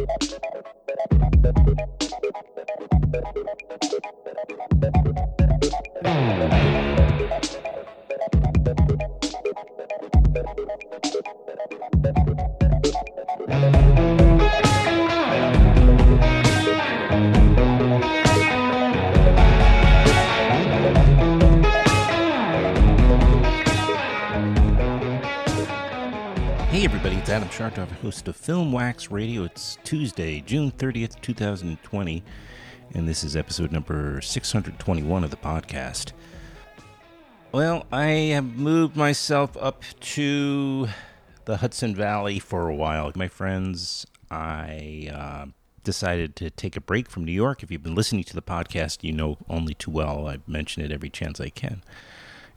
Hey everybody, it's Adam Chartoff, host of Film Wax Radio. It's Tuesday, June 30th, 2020, and this is episode number 621 of the podcast. Well, I have moved myself up to the Hudson Valley for a while. My friends, I uh, decided to take a break from New York. If you've been listening to the podcast, you know only too well. I mention it every chance I can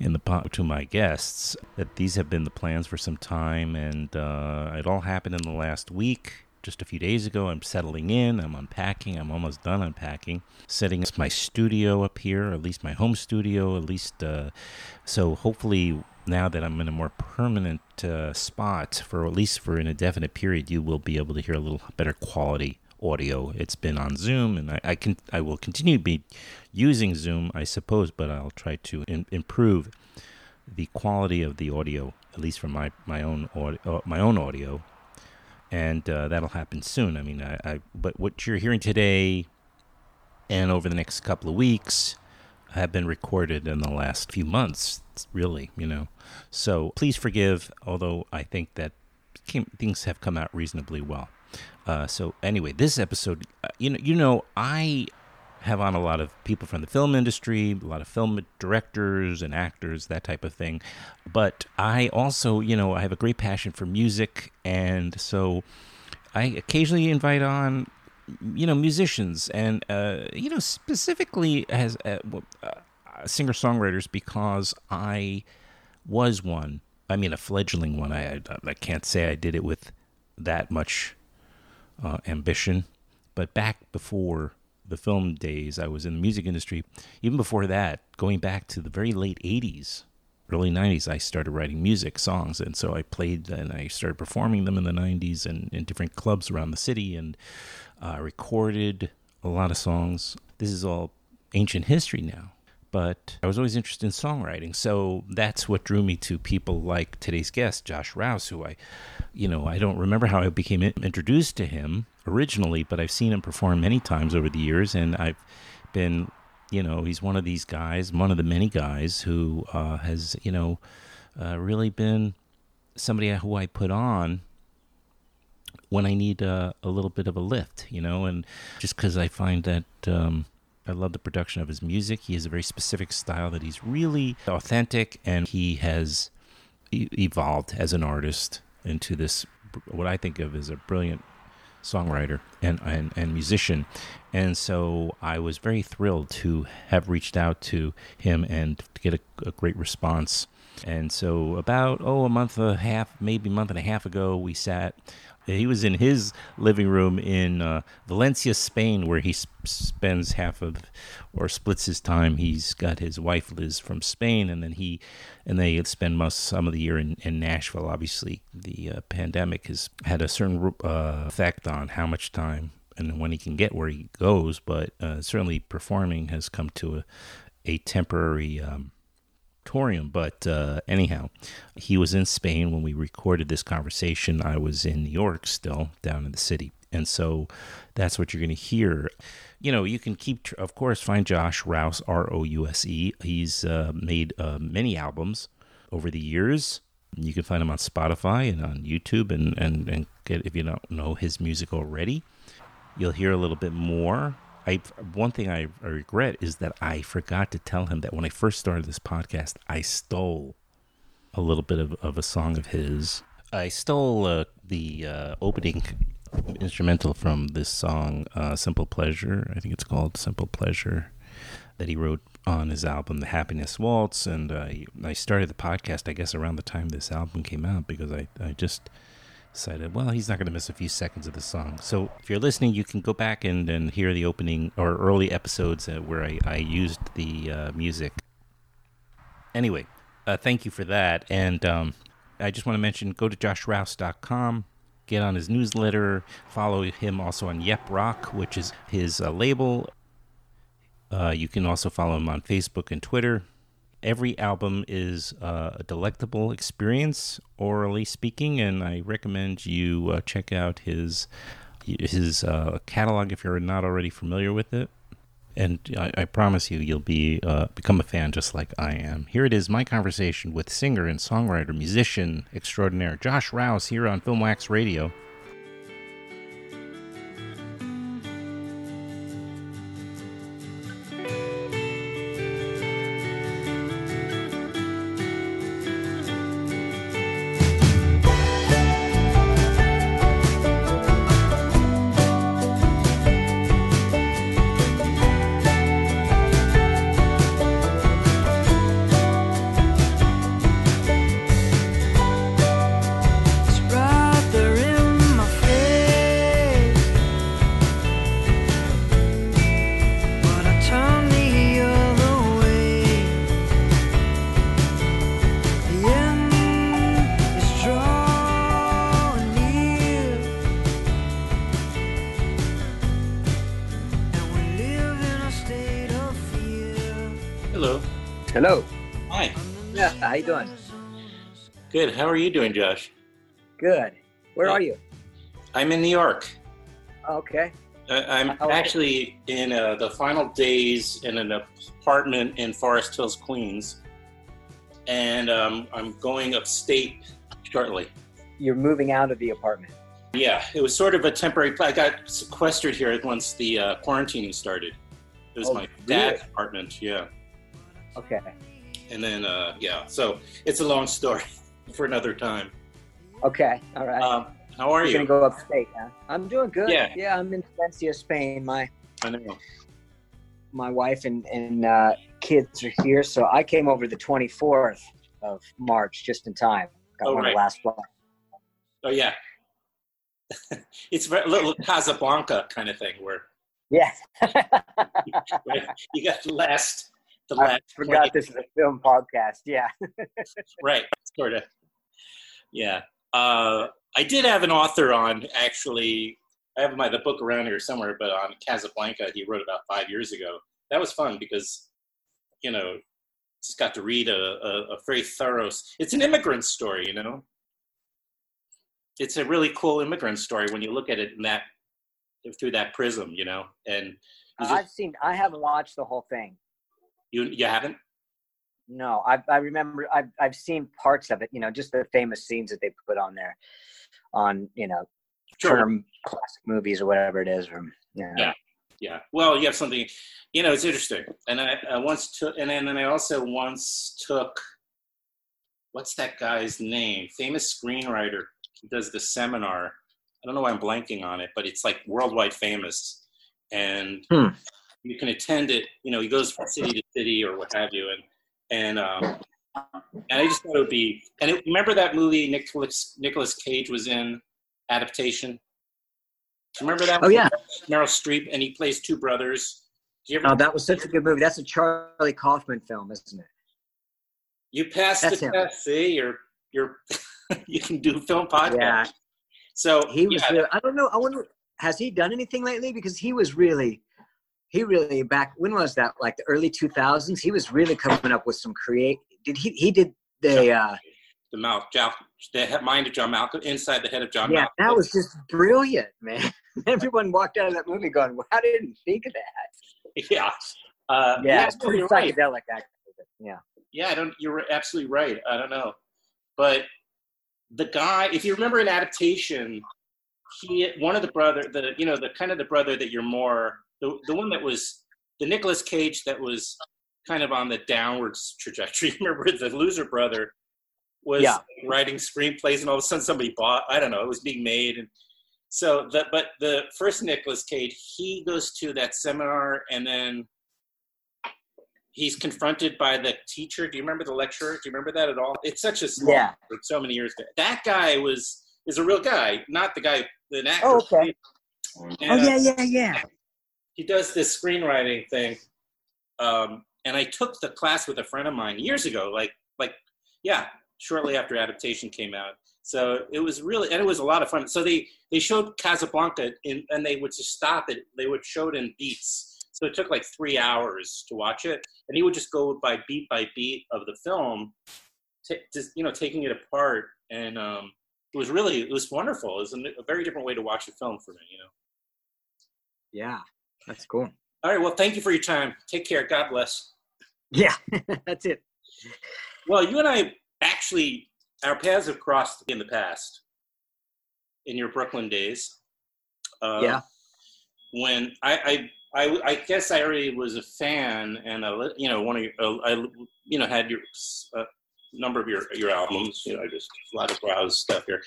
in the po- to my guests that these have been the plans for some time, and uh, it all happened in the last week. Just a few days ago, I'm settling in. I'm unpacking. I'm almost done unpacking. Setting up my studio up here, at least my home studio, at least. Uh, so hopefully, now that I'm in a more permanent uh, spot for at least for an indefinite period, you will be able to hear a little better quality audio. It's been on Zoom, and I, I can I will continue to be using Zoom, I suppose, but I'll try to in, improve the quality of the audio, at least from my my own audio, uh, my own audio, and uh, that'll happen soon. I mean, I, I but what you're hearing today, and over the next couple of weeks, have been recorded in the last few months. Really, you know, so please forgive. Although I think that came, things have come out reasonably well. Uh, so anyway, this episode, uh, you know, you know, I have on a lot of people from the film industry, a lot of film directors and actors, that type of thing. But I also, you know, I have a great passion for music, and so I occasionally invite on, you know, musicians, and uh, you know, specifically as uh, uh, singer songwriters because I was one. I mean, a fledgling one. I I can't say I did it with that much uh, ambition, but back before the film days, I was in the music industry. Even before that, going back to the very late 80s, early 90s, I started writing music, songs. And so I played and I started performing them in the 90s and in different clubs around the city and uh, recorded a lot of songs. This is all ancient history now. But I was always interested in songwriting. So that's what drew me to people like today's guest, Josh Rouse, who I, you know, I don't remember how I became introduced to him originally, but I've seen him perform many times over the years, and I've been, you know, he's one of these guys, one of the many guys who uh, has, you know, uh, really been somebody who I put on when I need uh, a little bit of a lift, you know, and just because I find that um, I love the production of his music. He has a very specific style that he's really authentic, and he has evolved as an artist into this what I think of as a brilliant songwriter and, and, and musician. And so I was very thrilled to have reached out to him and to get a, a great response. And so about oh a month and a half, maybe a month and a half ago, we sat he was in his living room in uh, Valencia, Spain, where he sp- spends half of or splits his time. He's got his wife Liz from Spain, and then he and they spend most some of the year in, in Nashville. Obviously, the uh, pandemic has had a certain uh, effect on how much time and when he can get where he goes, but uh, certainly performing has come to a, a temporary um, auditorium. But uh, anyhow, he was in Spain when we recorded this conversation. I was in New York still, down in the city. And so that's what you're going to hear. You know, you can keep, of course, find Josh Rouse, R O U S E. He's uh, made uh, many albums over the years. You can find him on Spotify and on YouTube, and, and, and get, if you don't know his music already, you'll hear a little bit more I one thing I, I regret is that I forgot to tell him that when I first started this podcast, I stole a little bit of, of a song of his. I stole uh, the uh, opening instrumental from this song, uh, "Simple Pleasure." I think it's called "Simple Pleasure," that he wrote on his album, "The Happiness Waltz." And I started the podcast, I guess, around the time this album came out because I, I just well, he's not going to miss a few seconds of the song. So if you're listening, you can go back and, and hear the opening or early episodes uh, where I, I used the uh, music. Anyway, uh, thank you for that. And um, I just want to mention go to joshrouse.com get on his newsletter. Follow him also on Yep Rock, which is his uh, label. Uh, you can also follow him on Facebook and Twitter. Every album is uh, a delectable experience, orally speaking, and I recommend you uh, check out his his uh, catalog if you're not already familiar with it. And I, I promise you, you'll be uh, become a fan just like I am. Here it is, my conversation with singer and songwriter, musician extraordinaire Josh Rouse here on Film Wax Radio. Good. How are you doing, Josh? Good. Where Yeah. are you? I'm in New York. Okay. I- I'm How actually in uh, the final days in an apartment in Forest Hills, Queens, and um, I'm going upstate shortly. You're moving out of the apartment. Yeah, it was sort of a temporary. I got sequestered here once the uh, quarantining started. It was Oh, my dad's really? apartment. Yeah, Okay. and then uh, yeah, so it's a long story for another time. Okay. All right. Um, how are You're you? gonna go upstate, huh? I'm doing good. Yeah. Yeah, I'm in Valencia, Spain. My I know. my wife and and uh, kids are here, so I came over the 24th of March just in time. Got Oh, one right. of the last flights. Oh yeah, it's a little Casablanca kind of thing where Yeah. right? you got the last, the I last. forgot 20 this is a film podcast. Yeah. right sort of yeah. Uh, i did have an author on actually. I have my the book around here somewhere but on casablanca he wrote about five years ago. That was fun because you know just got to read a, a, a very thorough it's an immigrant story you know? It's a really cool immigrant story when you look at it in that through that prism you know? And just, I've seen. I haven't watched the whole thing. you, you haven't No, I I remember I've I've seen parts of it. You know, just the famous scenes that they put on there, on you know, term classic movies or whatever it is. Or, you know. Yeah. Yeah. Well, you have something, you know, it's interesting. And I, I once took, and then, and I also once took, what's that guy's name? Famous screenwriter. He does the seminar. I don't know why I'm blanking on it, but it's like worldwide famous. And Hmm. you can attend it, you know, he goes from city to city or what have you. And, and, um, and I just thought it would be, and it, remember that movie Nicolas, Nicolas Cage was in adaptation? Remember that? Oh yeah. Meryl Streep, and he plays two brothers. Do you ever? Oh, that was such a good movie. That's a Charlie Kaufman film, isn't it? you passed that's the him. test. See, you're you're you can do film podcast. Yeah. So He was. yeah, Really, I don't know. I wonder. Has he done anything lately? Because he was really, he really back. When was that? Like the early two thousands. He was really coming up with some create. Did he? He did the. uh the mouth, John, the mind of John Malcolm, inside the head of John Yeah, Malcolm. that was just brilliant, man. Everyone walked out of that movie going, "How didn't think of that?" yeah. Uh, Yeah, it's no, pretty you're right. psychedelic, actually. Yeah. Yeah, I don't. You're absolutely right. I don't know, but the guy, if you remember an adaptation, he one of the brother, the you know the kind of the brother that you're more the the one that was the Nicolas Cage that was kind of on the downwards trajectory. Remember the loser brother was Yeah. writing screenplays, and all of a sudden somebody bought. I don't know. It was being made, and so the but the first Nicolas Cage, he goes to that seminar, and then he's confronted by the teacher. Do you remember the lecturer? Do you remember that at all? It's such a small Yeah. so many years ago. That guy was is a real guy, not the guy, the actor. Oh, okay. And, Oh yeah, yeah, yeah. He does this screenwriting thing, um, and I took the class with a friend of mine years ago, like like yeah, shortly after adaptation came out, So it was really, and it was a lot of fun. So they they showed Casablanca, in, and they would just stop it. They would show it in beats. So it took like three hours to watch it, and he would just go by beat by beat of the film, t- just you know taking it apart, and um, it was really it was wonderful. It was a, a very different way to watch a film for me, you know. Yeah, that's cool. All right, well, thank you for your time. Take care. God bless. Yeah, that's it. Well, you and I actually our paths have crossed in the past in your Brooklyn days. Uh, Yeah. When I, I, I, I guess I already was a fan, and a, you know, one of your, uh, I, you know, had your uh, number of your your albums. You know, I just a lot of browse stuff here.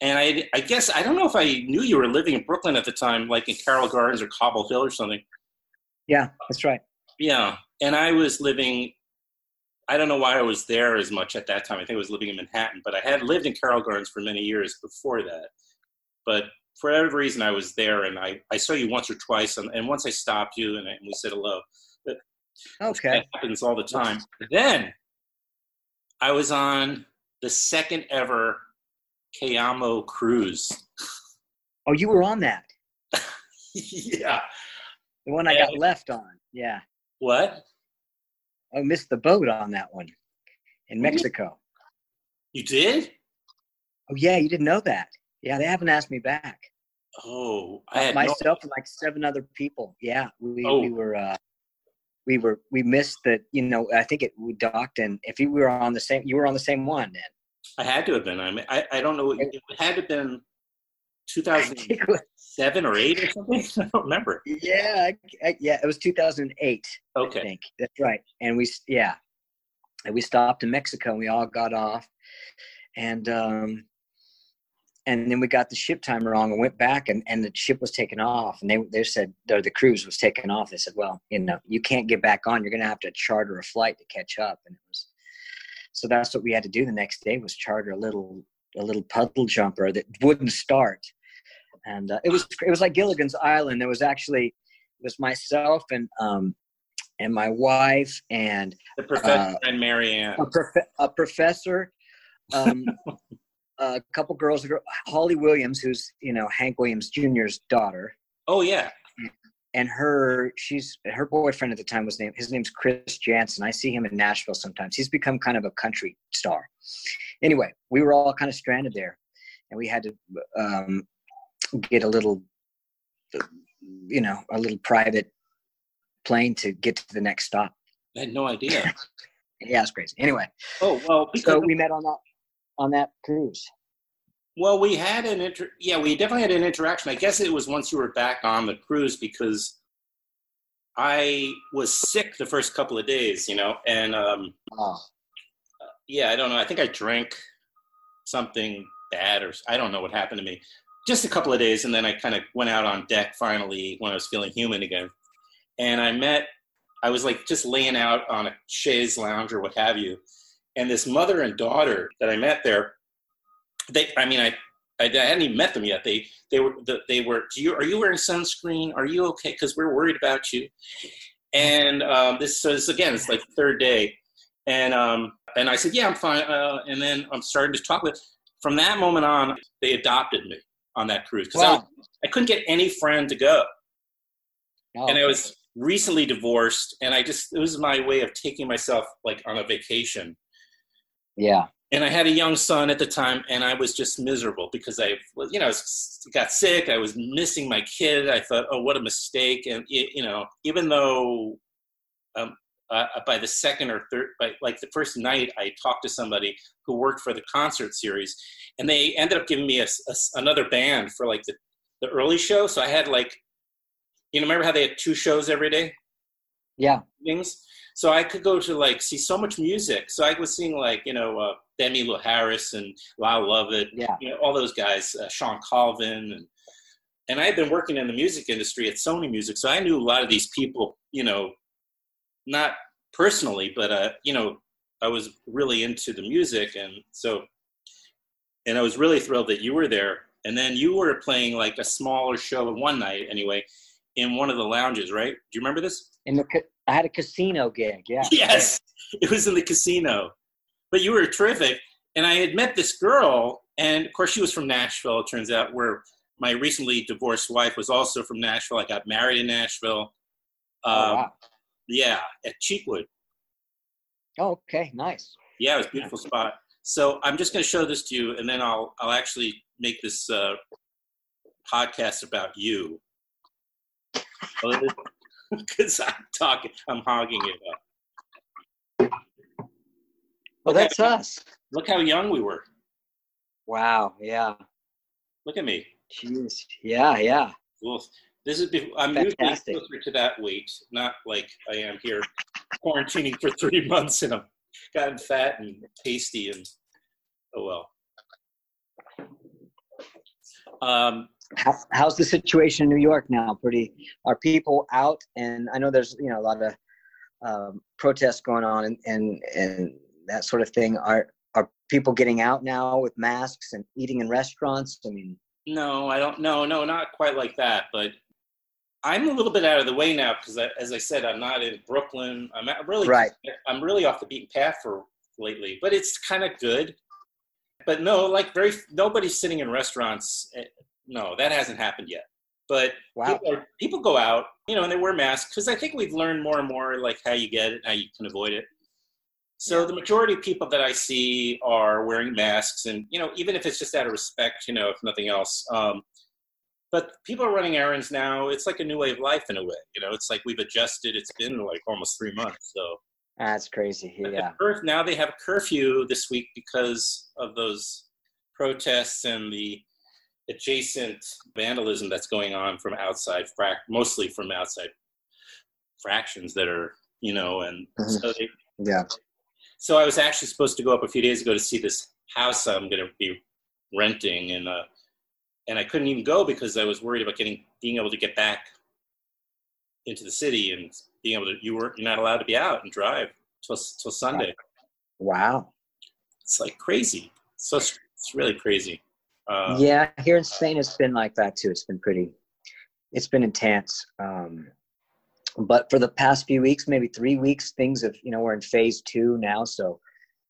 And I, I guess I don't know if I knew you were living in Brooklyn at the time, like in Carroll Gardens or Cobble Hill or something. Yeah, that's right. Yeah, and I was living. I don't know why I was there as much at that time. I think I was living in Manhattan, but I had lived in Carroll Gardens for many years before that. But for whatever reason, I was there, and I, I saw you once or twice, and, and once I stopped you, and, I, and we said hello. Okay. That happens all the time. Then I was on the second ever Cayamo cruise. Oh, you were on that. yeah. The one I got left on. Yeah. What? I missed the boat on that one in Mexico. You did? Oh, yeah, you didn't know that. Yeah, they haven't asked me back. Oh, I had no- Myself and like seven other people. Yeah, we, Oh. we were. uh we were we missed the you know I think it we docked and if you were on the same you were on the same one then I had to have been. I mean, I, I don't know. It had to have been 2007 think it was- or 8 or something. I don't remember. yeah I, I, yeah it was 2008 I Okay. think that's right and we yeah and we stopped in Mexico and we all got off and um and then we got the ship time wrong and went back and, and the ship was taken off and they they said or the cruise was taken off they said well you know you can't get back on you're gonna have to charter a flight to catch up and it was so that's what we had to do the next day was charter a little a little puddle jumper that wouldn't start and uh, it was it was like Gilligan's Island there was actually it was myself and um and my wife and The professor Uh, and Mary Ann. a, prof- a professor, um, a couple girls, Holly Williams, who's you know Hank Williams Jr.'s daughter, Oh, yeah. And her she's her boyfriend at the time was named his name's Chris Janson. I see him in Nashville sometimes. He's become kind of a country star. Anyway, we were all kind of stranded there, and we had to um, get a little, you know, a little private plane to get to the next stop. I had no idea. Yeah, it's crazy. Anyway, Oh, well, so we met on that on that cruise. Well, we had an inter, yeah, we definitely had an interaction. I guess it was once you were back on the cruise because I was sick the first couple of days, you know, and um, Oh, yeah, I don't know. I think I drank something bad, or I don't know what happened to me. Just a couple of days, and then I kind of went out on deck finally when I was feeling human again. And I met, I was like just laying out on a chaise lounge or what have you, and this mother and daughter that I met there, they, I mean, I, I, I hadn't even met them yet. They, they were, they were. Do you, are you wearing sunscreen? Are you okay? Because we're worried about you. And um, this, is, again, it's like third day, and um, and I said, yeah, I'm fine. Uh, and then I'm starting to talk with. From that moment on, they adopted me on that cruise because I, wow. was- I couldn't get any friend to go, Oh, and I was recently divorced, and I just it was my way of taking myself like on a vacation. yeah. And I had a young son at the time, and I was just miserable because I, was, you know, I was- got sick. I was missing my kid. I thought, oh, what a mistake. And y- you know, even though um, uh, by the second or third, by like the first night, I talked to somebody who worked for the concert series, and they ended up giving me a, a another band for like the, the early show. So I had like, you know, remember how they had two shows every day? Yeah. things. So I could go to like see so much music. So I was seeing like you know uh, Demi Harris and Lyle Lovett, Yeah. you know all those guys, uh, Shawn Colvin, and and I had been working in the music industry at Sony Music, so I knew a lot of these people. You know, not personally, but uh, you know, I was really into the music, and so and I was really thrilled that you were there. And then you were playing like a smaller show one night anyway in one of the lounges, right? Do you remember this? In the ca- I had a casino gig. Yeah. Yes, it was in the casino. But you were terrific. And I had met this girl And of course, she was from Nashville. It turns out where my recently divorced wife was also from Nashville. I got married in Nashville. Oh, Um, wow. Yeah, at Cheekwood. oh, okay, nice. Yeah, it was a beautiful spot. So I'm just going to show this to you, and then I'll I'll actually make this uh, podcast about you. Because I'm talking, I'm hogging it up. Well, that's us. Look how young we were. Wow. Yeah. Look at me. Jeez. Yeah. Yeah. Well, this is I'm Fantastic. usually closer to that weight, not like I am here quarantining for three months and I'm gotten fat and pasty and oh well. Um, How, how's the situation in New York now? Pretty. Are people out? And I know there's you know a lot of um, protests going on and, and and that sort of thing. Are are people getting out now with masks and eating in restaurants? I mean, no, I don't. No, no, not quite like that. But I'm a little bit out of the way now because, as I said, I'm not in Brooklyn. I'm really, Right. I'm really off the beaten path for lately. But it's kind of good. But no, like very nobody's sitting in restaurants. Eh, No, that hasn't happened yet. But wow. people, are, people go out, you know, and they wear masks because I think we've learned more and more like how you get it, how you can avoid it. So the majority of people that I see are wearing masks, and you know, even if it's just out of respect, you know, if nothing else. Um, but people are running errands now. It's like a new way of life in a way. You know, it's like we've adjusted. It's been like almost three months. So That's crazy. Yeah. cur- now they have a curfew this week because of those protests and the adjacent vandalism that's going on from outside, frac- mostly from outside fractions that are, you know, and Mhm. so they, Yeah. So I was actually supposed to go up a few days ago to see this house I'm going to be renting, and uh, and I couldn't even go because I was worried about getting being able to get back into the city and being able to you were you're not allowed to be out and drive till till Sunday. Wow. It's like crazy. So it's, it's really crazy. Uh, yeah, here in Spain, it's been like that too. It's been pretty, it's been intense. Um, but for the past few weeks, maybe three weeks, things have, you know, we're in phase two now. So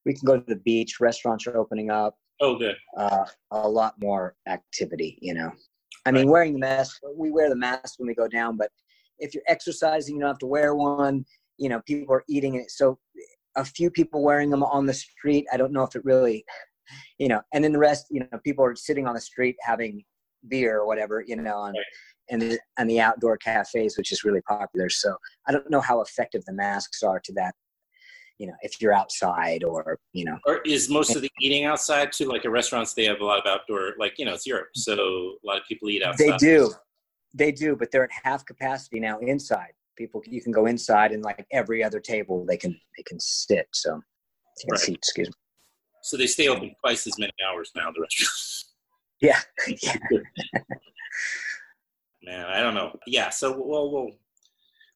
we can go to the beach, restaurants are opening up, Oh, good. uh, a lot more activity, you know. I mean, wearing the mask, we wear the mask when we go down, but if you're exercising, you don't have to wear one. You know, people are eating it. So a few people wearing them on the street. I don't know if it really, you know, and then the rest, you know, people are sitting on the street having beer or whatever, you know, Right. And, the, and the outdoor cafes, which is really popular. So I don't know how effective the masks are to that, you know, if you're outside or, you know, Or is most of the eating outside too? Like at restaurants, they have a lot of outdoor, like, you know, it's Europe. So a lot of people eat outside. They do. They do, but they're at half capacity now inside. People, you can go inside and like every other table, they can they can sit. So can Right. see. Excuse me. So they stay open twice as many hours now, the restaurants. Yeah, yeah. Man, I don't know. Yeah, so we'll, we'll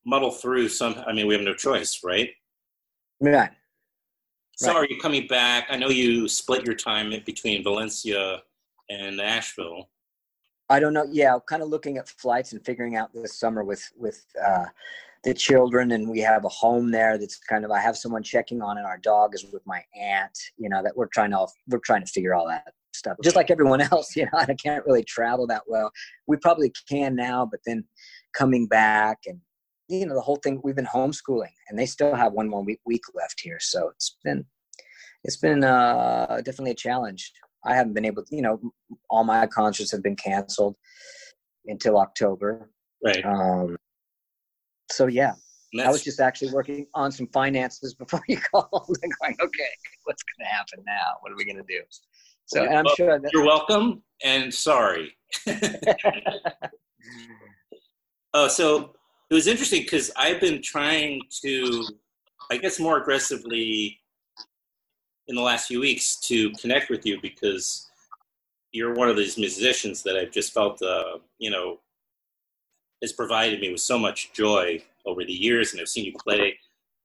muddle through some. I mean, we have no choice, right? Right. So Right. are you coming back? I know you split your time between Valencia and Nashville. I don't know. Yeah, kind of looking at flights and figuring out this summer with with uh, the children, and we have a home there. That's kind of I have someone checking on it. Our dog is with my aunt. You know that we're trying to we're trying to figure all that stuff. Just like everyone else, you know, I can't really travel that well. We probably can now, but then coming back and you know the whole thing. We've been homeschooling, and they still have one more week, week left here. So it's been it's been uh, definitely a challenge. I haven't been able to, you know, all my concerts have been canceled until October. Right. Um, so yeah, I was just actually working on some finances before you called and going, okay, what's going to happen now? What are we going to do? So and I'm Well, sure that You're welcome and sorry. Oh, so it was interesting because I've been trying to, I guess, more aggressively in the last few weeks to connect with you because you're one of these musicians that I've just felt, uh, you know, has provided me with so much joy over the years, and I've seen you play.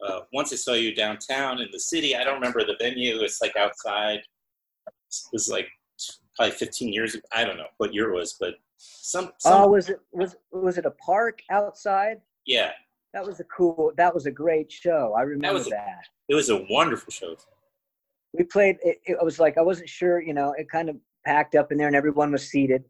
Uh, once I saw you downtown in the city, I don't remember the venue. It's like outside. It was like probably 15 years. ago. I don't know what year it was, but some. Oh, some oh, was it was was it a park outside? yeah, That was a cool. That was a great show. I remember was a- that. it was a wonderful show. we played it, it was like i wasn't sure you know it kind of packed up in there and everyone was seated.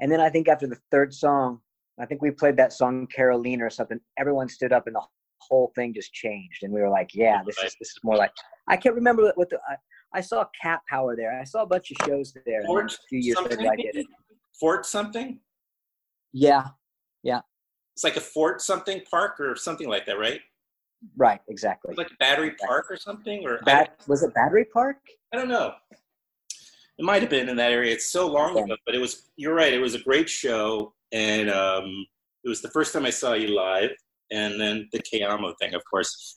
And then I think after the third song, I think we played that song Carolina or something. Everyone stood up and the whole thing just changed. And we were like, yeah, this is this is more like I can't remember what, what the I, saw Cat Power there. I saw a bunch of shows there Fort a few years something? later I did it. Fort something? Yeah, yeah. It's like a Fort something park or something like that, right? right, exactly. Like Battery Park or something? Or Bat, was it Battery Park? I don't know. It might have been in that area. It's so long Yeah. ago, but it was. You're right. It was a great show, and um, it was the first time I saw you live, and then the Cayamo thing, of course.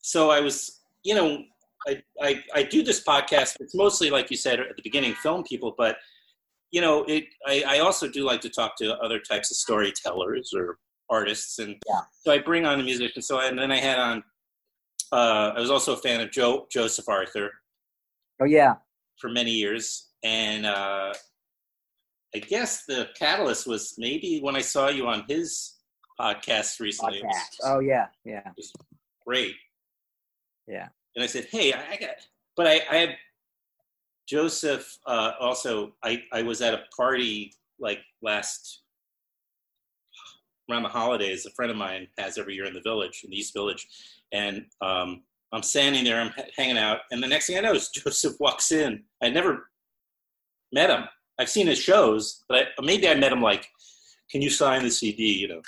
So I was, you know, I, I I do this podcast. It's mostly like you said at the beginning, film people, but you know, it. I, I also do like to talk to other types of storytellers or artists, and Yeah. so I bring on a musician. So and then I had on. Uh, I was also a fan of Joe Joseph Arthur Oh yeah, for many years, and uh, I guess the catalyst was maybe when I saw you on his podcast recently. It was. Oh yeah, yeah, great. yeah. And I said, "Hey, I, I got," but I, I had Joseph. Uh, also, I I was at a party like last around the holidays. A friend of mine has every year in the village, in the East Village, and um, I'm standing there, I'm h- hanging out, and the next thing I know is Joseph walks in. I never met him. I've seen his shows, but I, maybe I met him like, "Can you sign the CD?" You know,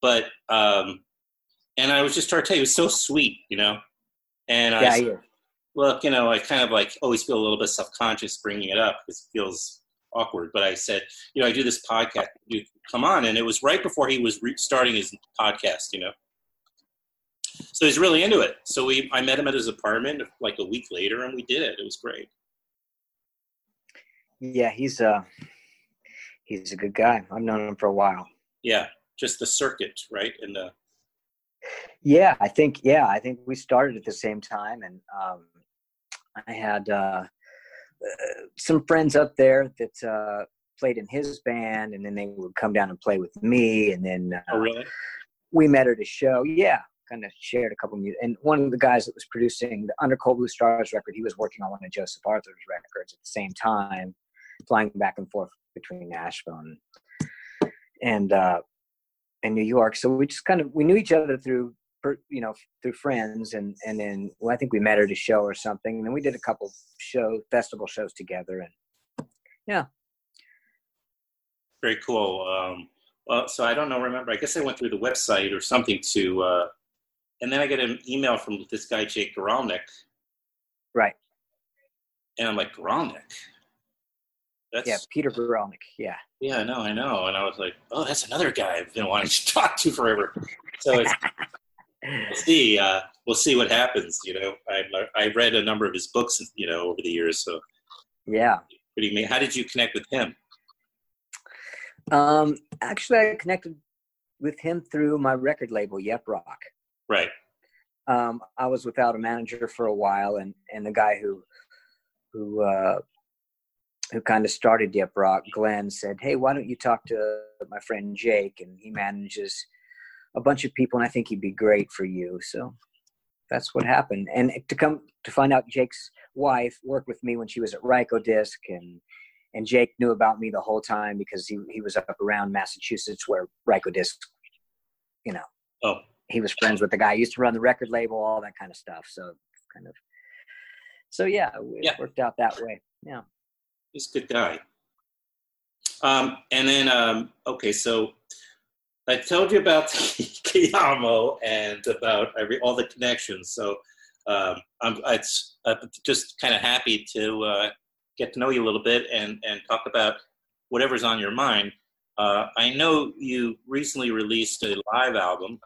but um, and I was just trying to tell you, he was so sweet, you know, and I Yeah, said, he look, you know, I kind of like always feel a little bit self-conscious bringing it up because it feels awkward. But I said, you know, I do this podcast. You come on, and it was right before he was re- starting his podcast. You know, so he's really into it. So we, I met him at his apartment like a week later, and we did it. It was great. Yeah, he's uh he's a good guy. I've known him for a while. Yeah, just the circuit, right? And the Yeah, I think yeah, I think we started at the same time, and um, I had uh, uh, some friends up there that uh, played in his band, and then they would come down and play with me, and then uh, oh really? we met at a show. Yeah, kind of shared a couple of music. And one of the guys that was producing the Under Cold Blue Stars record, he was working on one of Joseph Arthur's records at the same time, flying back and forth between Nashville and and uh, and New York. So we just kind of we knew each other through you know through friends, and and then well, I think we met at a show or something, and then we did a couple show festival shows together, and yeah, Very cool. Um, well, so I don't know. Remember, I guess I went through the website or something to, uh, and then I get an email from this guy Jake Guralnick, right, and I'm like Guralnick. That's yeah, Peter Guralnick, yeah. Yeah, I know, I know. And I was like, oh, that's another guy I've been wanting to talk to forever. So it's, we'll see. Uh, we'll see what happens. You know, I I read a number of his books, you know, over the years. So Yeah. pretty. How did you connect with him? Um, actually, I connected with him through my record label, Yep Rock. Right. Um, I was without a manager for a while, and and the guy who who uh, who kind of started Yep Rock, Glenn, said, "Hey, why don't you talk to uh, my friend Jake? And he manages a bunch of people, and I think he'd be great for you." So that's what happened. And to come to find out, Jake's wife worked with me when she was at Rykodisc, and and Jake knew about me the whole time because he he was up around Massachusetts where Rykodisc, you know, Oh, he was friends with the guy. He used to run the record label, all that kind of stuff. So kind of, so yeah, it Yeah. worked out that way. Yeah. He's a good guy. Um, and then, um, okay, so I told you about Cayamo and about every all the connections. So um, I'm I'm just kind of happy to uh, get to know you a little bit and and talk about whatever's on your mind. Uh, I know you recently released a live album.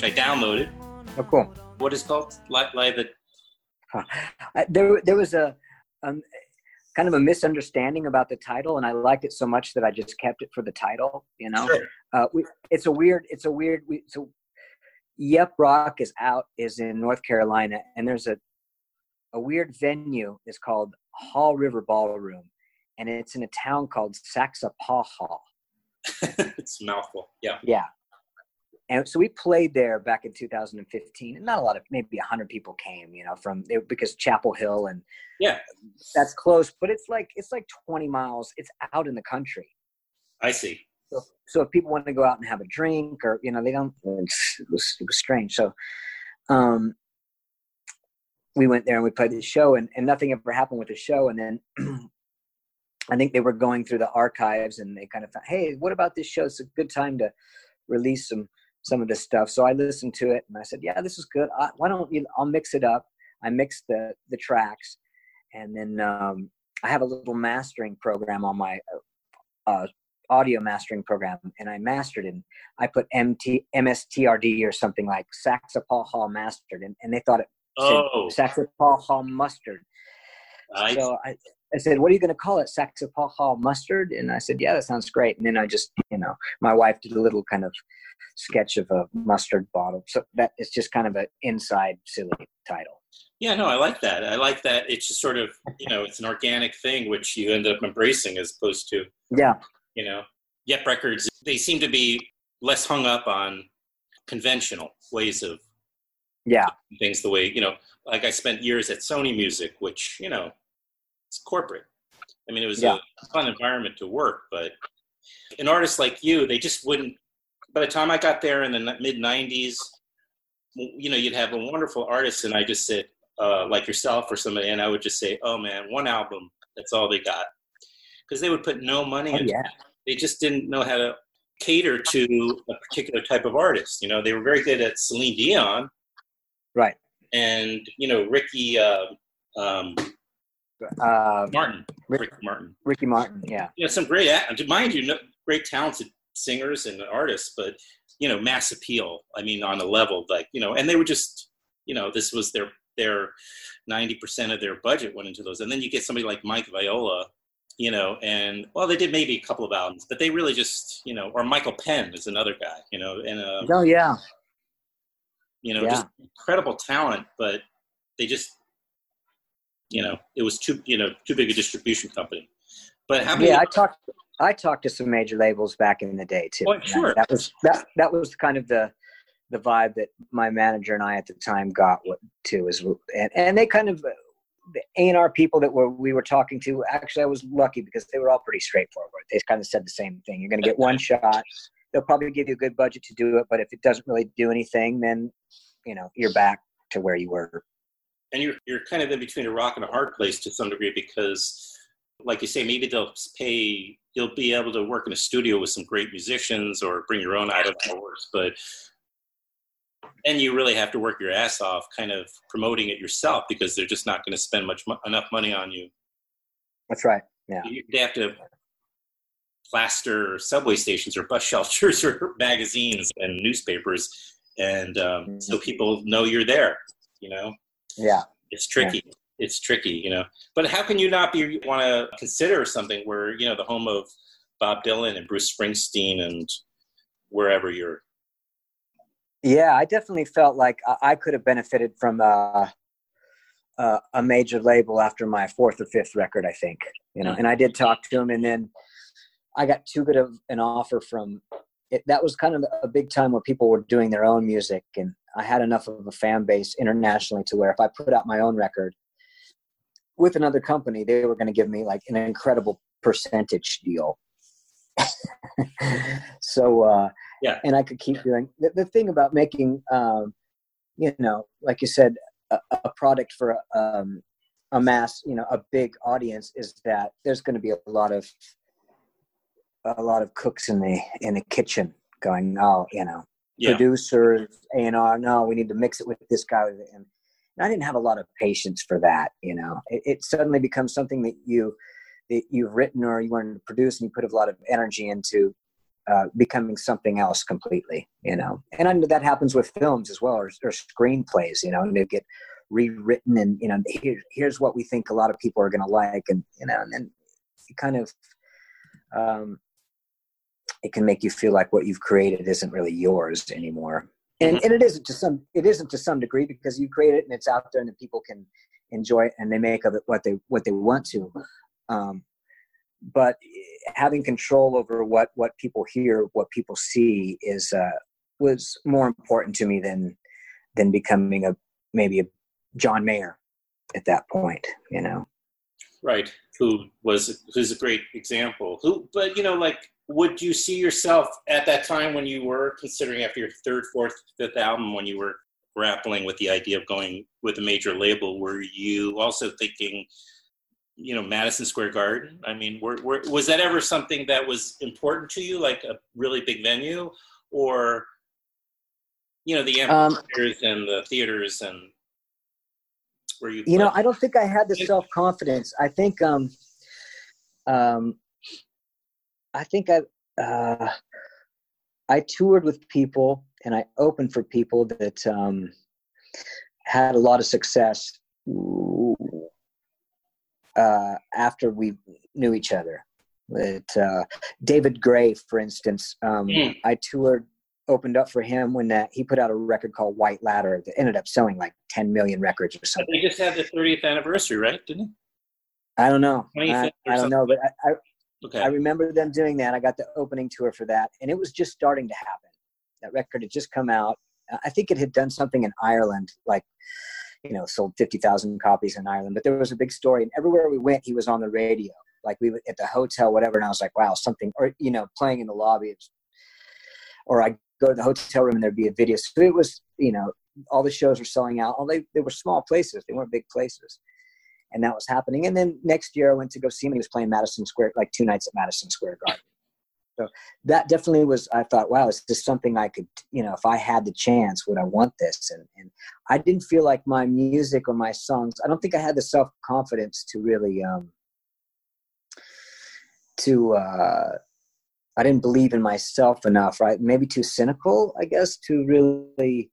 Which I downloaded. Oh, cool. What is called? Live, live at I, there there was a um, kind of a misunderstanding about the title, and I liked it so much that I just kept it for the title. You know, Sure. uh, we, it's a weird, it's a weird. We, so, Yep Rock is out is in North Carolina, and there's a a weird venue. It's called Haw River Ballroom, and it's in a town called Saxapahaw. it's a mouthful. Yeah. Yeah. And so we played there back in 2015, and not a lot of maybe 100 people came, you know, from because Chapel Hill and Yeah. that's close, but it's like it's like 20 miles. It's out in the country. I see. So, so if people want to go out and have a drink, or you know, they don't. It was it was strange. So, um, we went there and we played the show, and and nothing ever happened with the show. And then I think they were going through the archives, and they kind of thought, hey, what about this show? It's a good time to release some some of this stuff. So I listened to it, and I said, yeah, this is good. I, why don't you? I'll mix it up. I mix the the tracks, and then um, I have a little mastering program on my uh, audio mastering program and I mastered it. And I put MT, MSTRD or something like Saxapahaw mastered and, and they thought it Oh, said Saxapahaw mustard. So I, I said, what are you going to call it? Saxapahaw mustard? And I said, yeah, that sounds great. And then I just, you know, my wife did a little kind of sketch of a mustard bottle. So that is just kind of an inside silly title. yeah, no, I like that. I like that. It's just sort of, you know, it's an organic thing which you end up embracing as opposed to, Yeah. you know, Yep Records. They seem to be less hung up on conventional ways of Yeah. things the way, you know, like I spent years at Sony Music, which, you know, it's corporate. I mean, it was Yeah. a fun environment to work, but an artist like you, they just wouldn't. By the time I got there in the mid 90s, you know, you'd have a wonderful artist, and I just said, uh, like yourself or somebody, and I would just say, oh man, one album, that's all they got. Because they would put no money Oh, into yeah. it. They just didn't know how to cater to a particular type of artist. You know, they were very good at Celine Dion Right. and, you know, Ricky uh, um, Uh, Martin. Rick- Ricky Martin. Ricky Martin. Yeah. you know, some great, mind you, great talented singers and artists, but you know, mass appeal. I mean, on a level like you know, and they were just, you know, this was their their ninety percent of their budget went into those, and then you get somebody like Mike Viola, you know, and well, they did maybe a couple of albums, but they really just, you know, or Michael Penn is another guy, you know, and uh, Oh, yeah. you know, Yeah. just incredible talent, but they just, you know, it was too, you know, too big a distribution company. But how many? yeah, I talked. I talked to some major labels back in the day too. Oh, sure. That was that. That was kind of the the vibe that my manager and I at the time got what- to is, and and they kind of the A and R people that were we were talking to. Actually, I was lucky because they were all pretty straightforward. They kind of said the same thing. You're going to get one shot. They'll probably give you a good budget to do it, but if it doesn't really do anything, then you know you're back to where you were. And you're you're kind of in between a rock and a hard place to some degree because like you say maybe they'll pay you'll be able to work in a studio with some great musicians or bring your own item forwards but and you really have to work your ass off kind of promoting it yourself because they're just not going to spend much enough money on you That's right. Yeah. you they have to plaster subway stations or bus shelters or magazines and newspapers and um, so people know you're there you know Yeah. It's tricky. Yeah. It's tricky, you know. But how can you not be want to consider something where you know the home of Bob Dylan and Bruce Springsteen and wherever you're. Yeah, I definitely felt like I could have benefited from uh, uh, a major label after my fourth or fifth record, I think. You know, mm. and I did talk to him, and then I got too good of an offer from. It, that was kind of a big time where people were doing their own music, and I had enough of a fan base internationally to where if I put out my own record with another company, they were going to give me like an incredible percentage deal. so uh, yeah, and I could keep doing the, the thing about making, um, you know, like you said, a, a product for um, a mass, you know, a big audience is that there's going to be a lot of a lot of cooks in the in the kitchen going, oh, you know, producers, and R. No, we need to mix it with this guy. And I didn't have a lot of patience for that. You know, it, it suddenly becomes something that you that you've written or you wanted to produce, and you put a lot of energy into uh, becoming something else completely, you know. And I know that happens with films as well, or, or screenplays, you know, and they get rewritten, and you know, here, here's what we think a lot of people are going to like, and you know, and then you kind of, um, it can make you feel like what you've created isn't really yours anymore, and mm-hmm. and it isn't to some, it isn't to some degree because you create it and it's out there and the people can enjoy it and they make of it what they what they want to. Um, but having control over what what people hear, what people see, is uh, was more important to me than than becoming a maybe a John Mayer at that point. You know, right? Who was who's a great example. Who, but you know, like, would you see yourself at that time when you were considering after your third, fourth, fifth album when you were grappling with the idea of going with a major label? Were you also thinking? you know Madison Square Garden? I mean, were, were, was that ever something that was important to you, like a really big venue, or you know the um, amphitheaters um, and the theaters and where you? You know, I don't think I had the self confidence. I think, um, um, I think I, uh, I toured with people and I opened for people that um, had a lot of success uh, after we knew each other. It, uh, David Gray, for instance, um, mm. I toured, opened up for him when that he put out a record called White Ladder that ended up selling like 10 million records or something. They just had the 30th anniversary, right? Didn't it? I don't know. I, I, don't know, but I, okay. I remember them doing that. I got the opening tour for that, and it was just starting to happen. That record had just come out. Uh, I think it had done something in Ireland, like you know, sold 50,000 copies in Ireland. But there was a big story, and everywhere we went, he was on the radio. Like we were at the hotel, whatever, and I was like, wow, something, or, you know, playing in the lobby. Or I go to the hotel room and there'd be a video. So it was, you know, all the shows were selling out. All they, they were small places, they weren't big places. And that was happening. And then next year I went to go see him. He was playing Madison Square, like two nights at Madison Square Garden. So that definitely was, I thought, wow, is this something I could, you know, if I had the chance, would I want this? And, and I didn't feel like my music or my songs, I don't think I had the self confidence to really, um, to, uh, I didn't believe in myself enough, right? Maybe too cynical, I guess, to really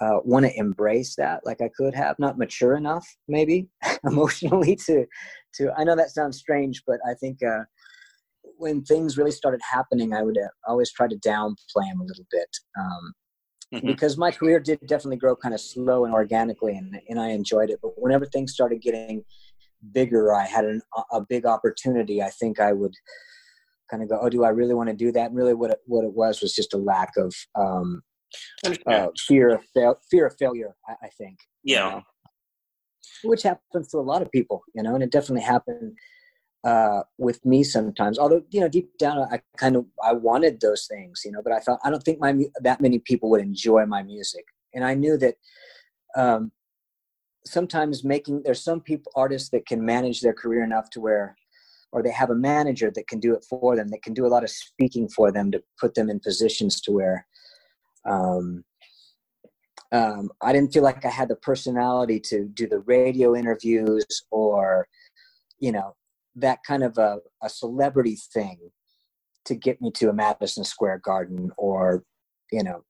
uh, want to embrace that like I could have. Not mature enough, maybe emotionally to to. I know that sounds strange, but I think uh, when things really started happening, I would uh, always try to downplay them a little bit. Um, mm-hmm. Because my career did definitely grow kind of slow and organically, and, and I enjoyed it. But whenever things started getting bigger, I had an, a big opportunity. I think I would kind of go, "Oh, do I really want to do that?" And really, what it, what it was was just a lack of um, uh, fear of fail- fear of failure. I, I think. Yeah. You know? Which happens to a lot of people, you know, and it definitely happened uh, with me sometimes. Although you know, deep down, I kind of I wanted those things, you know, but I thought I don't think my that many people would enjoy my music, and I knew that um, sometimes making there's some people artists that can manage their career enough to where or they have a manager that can do it for them that can do a lot of speaking for them to put them in positions to where um, um, i didn't feel like i had the personality to do the radio interviews or you know that kind of a, a celebrity thing to get me to a Madison Square Garden or, you know,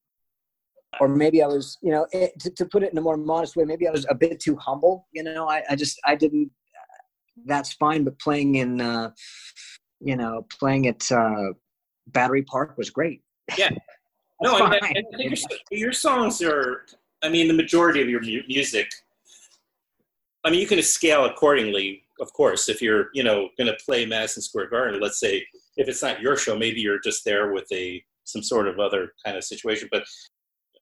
or maybe I was, you know, it, to, to put it in a more modest way, maybe I was a bit too humble. You know, I, I just I didn't. That's fine, but playing in, uh, you know, playing at uh, Battery Park was great. Yeah. no, I, I, think your, your songs are. I mean, the majority of your mu- music. I mean, you can scale accordingly, of course. If you're, you know, going to play Madison Square Garden, let's say if it's not your show, maybe you're just there with a some sort of other kind of situation. But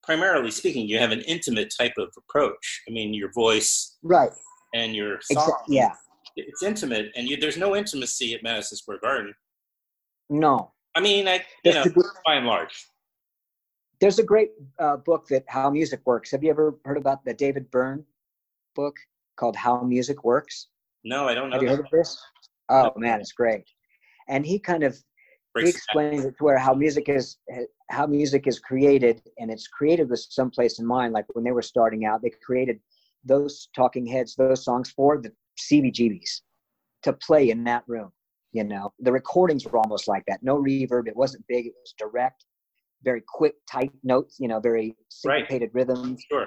primarily speaking, you have an intimate type of approach. I mean, your voice, right, and your song, yeah, it's intimate, and you, there's no intimacy at Madison Square Garden. No, I mean, I you know, by and large. There's a great uh, book that How Music Works. Have you ever heard about the David Byrne book called How Music Works? No, I don't know. Have you heard of this? Oh no. man, it's great. And he kind of he explains it to where how music is how music is created, and it's created with some place in mind. Like when they were starting out, they created those talking heads, those songs for the CBGBs to play in that room. You know, the recordings were almost like that. No reverb. It wasn't big. It was direct, very quick, tight notes. You know, very syncopated right. rhythms. Sure.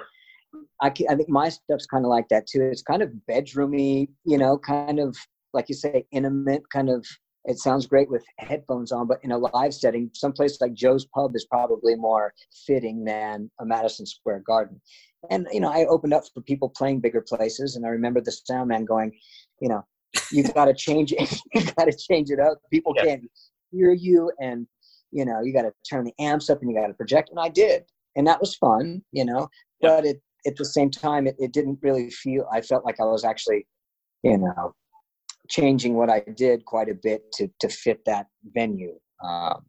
I, I think my stuff's kind of like that too. It's kind of bedroomy. You know, kind of like you say, intimate, kind of it sounds great with headphones on, but in a live setting, someplace like Joe's Pub is probably more fitting than a Madison Square Garden. And you know, I opened up for people playing bigger places, and I remember the sound man going, you know, you've got to change it. You've got to change it up. People yeah. can't hear you, and you know, you got to turn the amps up, and you got to project. And I did, and that was fun, you know. Yeah. But it, at the same time, it, it didn't really feel. I felt like I was actually, you know, changing what I did quite a bit to to fit that venue. Um,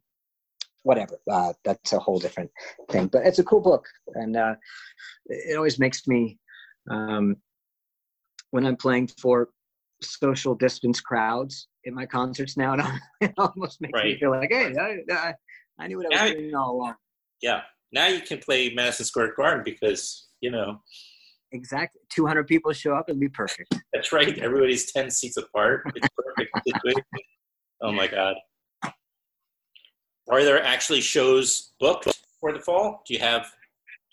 whatever, uh, that's a whole different thing. But it's a cool book, and uh, it always makes me um, when I'm playing for social distance crowds in my concerts now. And it almost makes right. me feel like, hey, I, I, I knew what I was now, doing all along. Yeah, now you can play Madison Square Garden because you know. Exactly. 200 people show up and be perfect. That's right. Everybody's 10 seats apart. It's perfect oh my god. Are there actually shows booked for the fall? Do you have?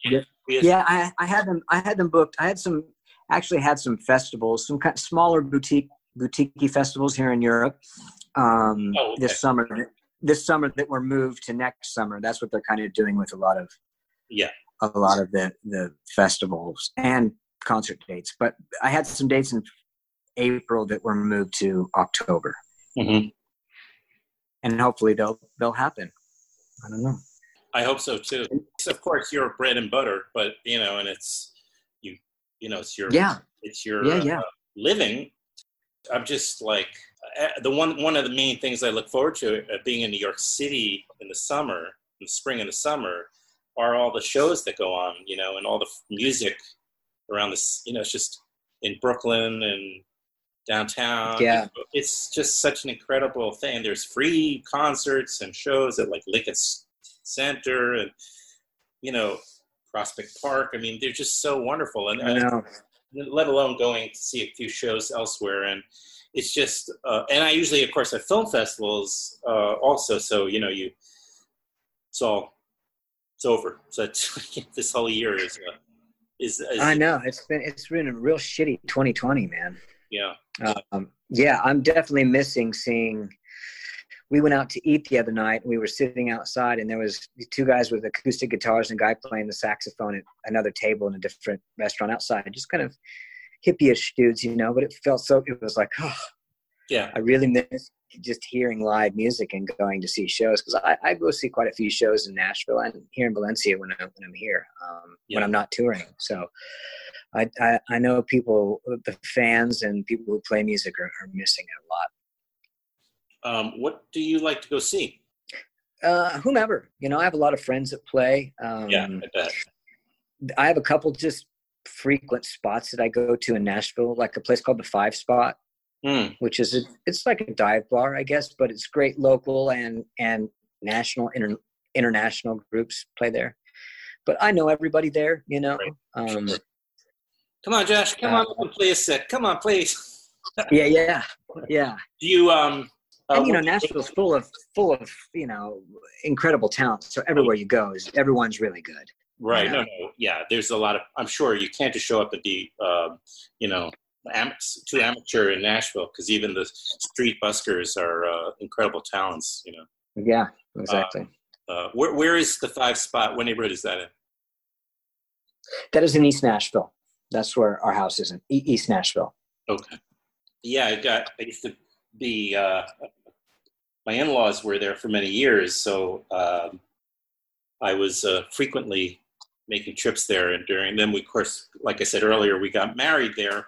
Yeah, yeah I, I had them i had them booked. I had some actually had some festivals some kind of smaller boutique boutique festivals here in europe um, oh, okay. this summer this summer that were moved to next summer that's what they're kind of doing with a lot of yeah a lot of the the festivals and concert dates. But I had some dates in April that were moved to October, mm-hmm. and hopefully they'll they'll happen. I don't know. I hope so too. Of course, you're bread and butter, but you know, and it's you. You know, it's your yeah. It's your yeah, yeah. Uh, living. I'm just like uh, the one one of the main things I look forward to uh, being in New York City in the summer, in the spring and the summer, are all the shows that go on, you know, and all the music around this, you know, it's just in Brooklyn and downtown. Yeah. It's just such an incredible thing. There's free concerts and shows at like Lincoln Center and, you know, Prospect Park. I mean, they're just so wonderful. And, and let alone going to see a few shows elsewhere. And it's just, uh, and I usually, of course, at film festivals uh, also. So, you know, you, it's all it's over. So this whole year is, uh, is, is, I know it's been it's been a real shitty 2020, man. Yeah. Um, yeah, I'm definitely missing seeing. We went out to eat the other night. We were sitting outside, and there was two guys with acoustic guitars and a guy playing the saxophone at another table in a different restaurant outside. Just kind of hippie-ish dudes, you know. But it felt so. It was like, oh, yeah, I really miss just hearing live music and going to see shows because I, I go see quite a few shows in Nashville and here in Valencia when I'm when I'm here um, yeah. when I'm not touring. So I, I, I know people, the fans and people who play music are, are missing it a lot. Um, what do you like to go see? Uh, whomever you know, I have a lot of friends that play. Um, yeah, I bet. I have a couple just frequent spots that I go to in Nashville, like a place called the Five Spot mm. which is a, it's like a dive bar, I guess, but it's great local and and national inter, international groups play there. But I know everybody there, you know. Right. Um, Come on, Josh. Come uh, on, play a set. Come on, please. yeah, yeah, yeah. Do you um? Uh, and you know, Nashville's full of full of you know incredible talent. So everywhere you go, is everyone's really good. Right. Yeah. No, no. Yeah. There's a lot of. I'm sure you can't just show up at the, um, you know, am- too amateur in Nashville because even the street buskers are uh, incredible talents. You know. Yeah, exactly. Uh, where where is the five spot? What neighborhood is that in? that is in East Nashville. That's where our house is in East Nashville. Okay. Yeah, I got. I used to be. Uh, my in-laws were there for many years, so um, I was uh, frequently making trips there. And during them, we, of course, like I said earlier, we got married there,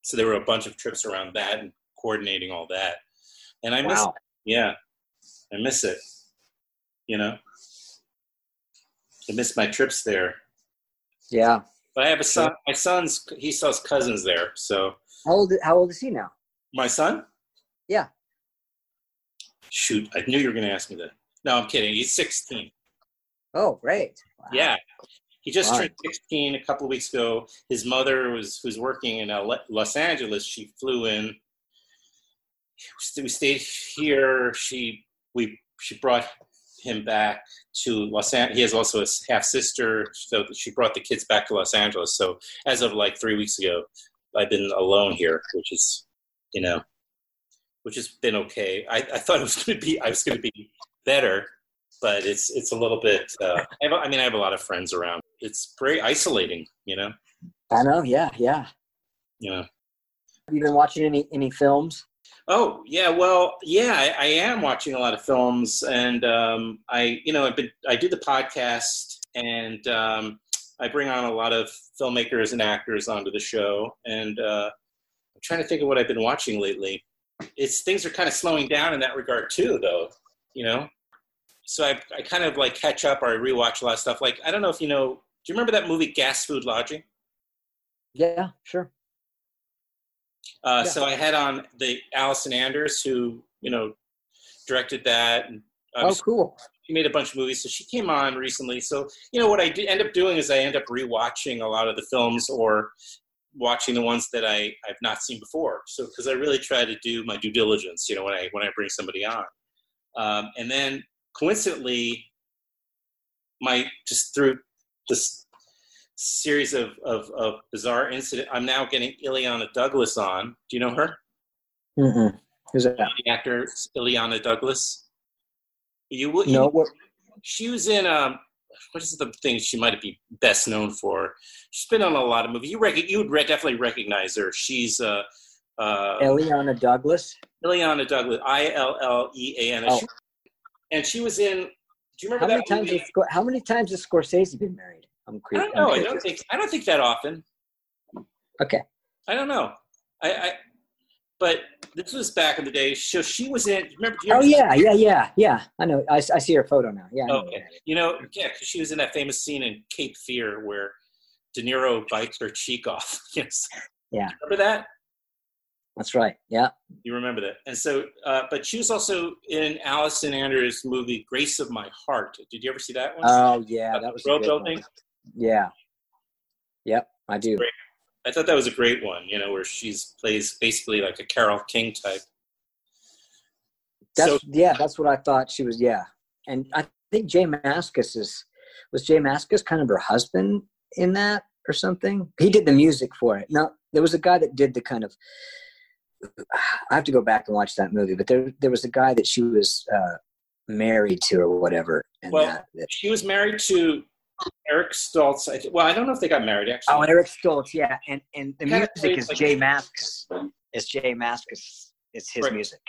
so there were a bunch of trips around that and coordinating all that. And I miss. Wow. Yeah, I miss it. You know, I miss my trips there. Yeah. But I have a son. My son's he saw his cousins there, so. How old? How old is he now? My son? Yeah. Shoot, I knew you were going to ask me that. No, I'm kidding. He's 16. Oh, great. Wow. Yeah. He just Wow. turned 16 a couple of weeks ago. His mother was who's working in uh, Los Angeles. She flew in. We stayed here. She we she brought him back to Los Angeles. He has also a half sister, so she brought the kids back to Los Angeles. So as of like three weeks ago, I've been alone here, which is, you know, which has been okay. I, I thought it was going to be I was going to be better, but it's it's a little bit. Uh, I, have, I mean, I have a lot of friends around. It's very isolating, you know. I know. Yeah, yeah. Yeah. Have you been watching any any films? Oh yeah, well yeah, I, I am watching a lot of films, and um, I you know I've been I do the podcast, and um, I bring on a lot of filmmakers and actors onto the show, and uh, I'm trying to think of what I've been watching lately. It's things are kind of slowing down in that regard too, though. You know, so I I kind of like catch up or I rewatch a lot of stuff. Like I don't know if you know, do you remember that movie Gas Food Lodging? Yeah, sure. Uh, Yeah. So I had on the Allison Anders, who you know directed that. And Oh, cool. she made a bunch of movies, so she came on recently. So you know what I do, end up doing is I end up rewatching a lot of the films or watching the ones that I I've not seen before. So because I really try to do my due diligence, you know, when I when I bring somebody on, um, and then coincidentally, my just through this series of, of, of bizarre incident, I'm now getting Illeana Douglas on. Do you know her? Mm-hmm. Who's that? The actor Illeana Douglas. You will. No. What? she was in um. What is the thing she might be best known for? She's been on a lot of movies. You rec- you would re- definitely recognize her. She's uh, uh, Illeana Douglas. Illeana Douglas, I L L E A N. Oh. And she was in. Do you remember How many that times? movie? Has, Scor- how many times has Scorsese been married? I'm I don't I'm know. I don't think. I don't think that often. Okay. I don't know. I, I but this was back in the day. So she was in. Remember? Oh yeah, yeah, yeah, yeah. I know. I, I see her photo now. Yeah. Okay. You know, yeah, 'cause she was in that famous scene in Cape Fear where De Niro bites her cheek off. yes. Yeah. Remember that? That's right. Yeah. You remember that? And so, uh, but she was also in Allison Anders' movie Grace of My Heart. Did you ever see that one? Oh yeah, that was a Road good one. building. Yeah. Yep, I do. Great. I thought that was a great one. You know, where she's plays basically like a Carole King type. That's so yeah, that's what I thought she was. Yeah, and I think J Mascis is was J Mascis kind of her husband in that or something. He did the music for it. Now there was a guy that did the kind of. I have to go back and watch that movie, but there there was a guy that she was uh, married to or whatever. And Well, that, that- she was married to Eric Stoltz. I th- well, I don't know if they got married actually. oh, Eric Stoltz, yeah, and and the music plays is like- J Mascis. It's J Mascis. It's his Right. music.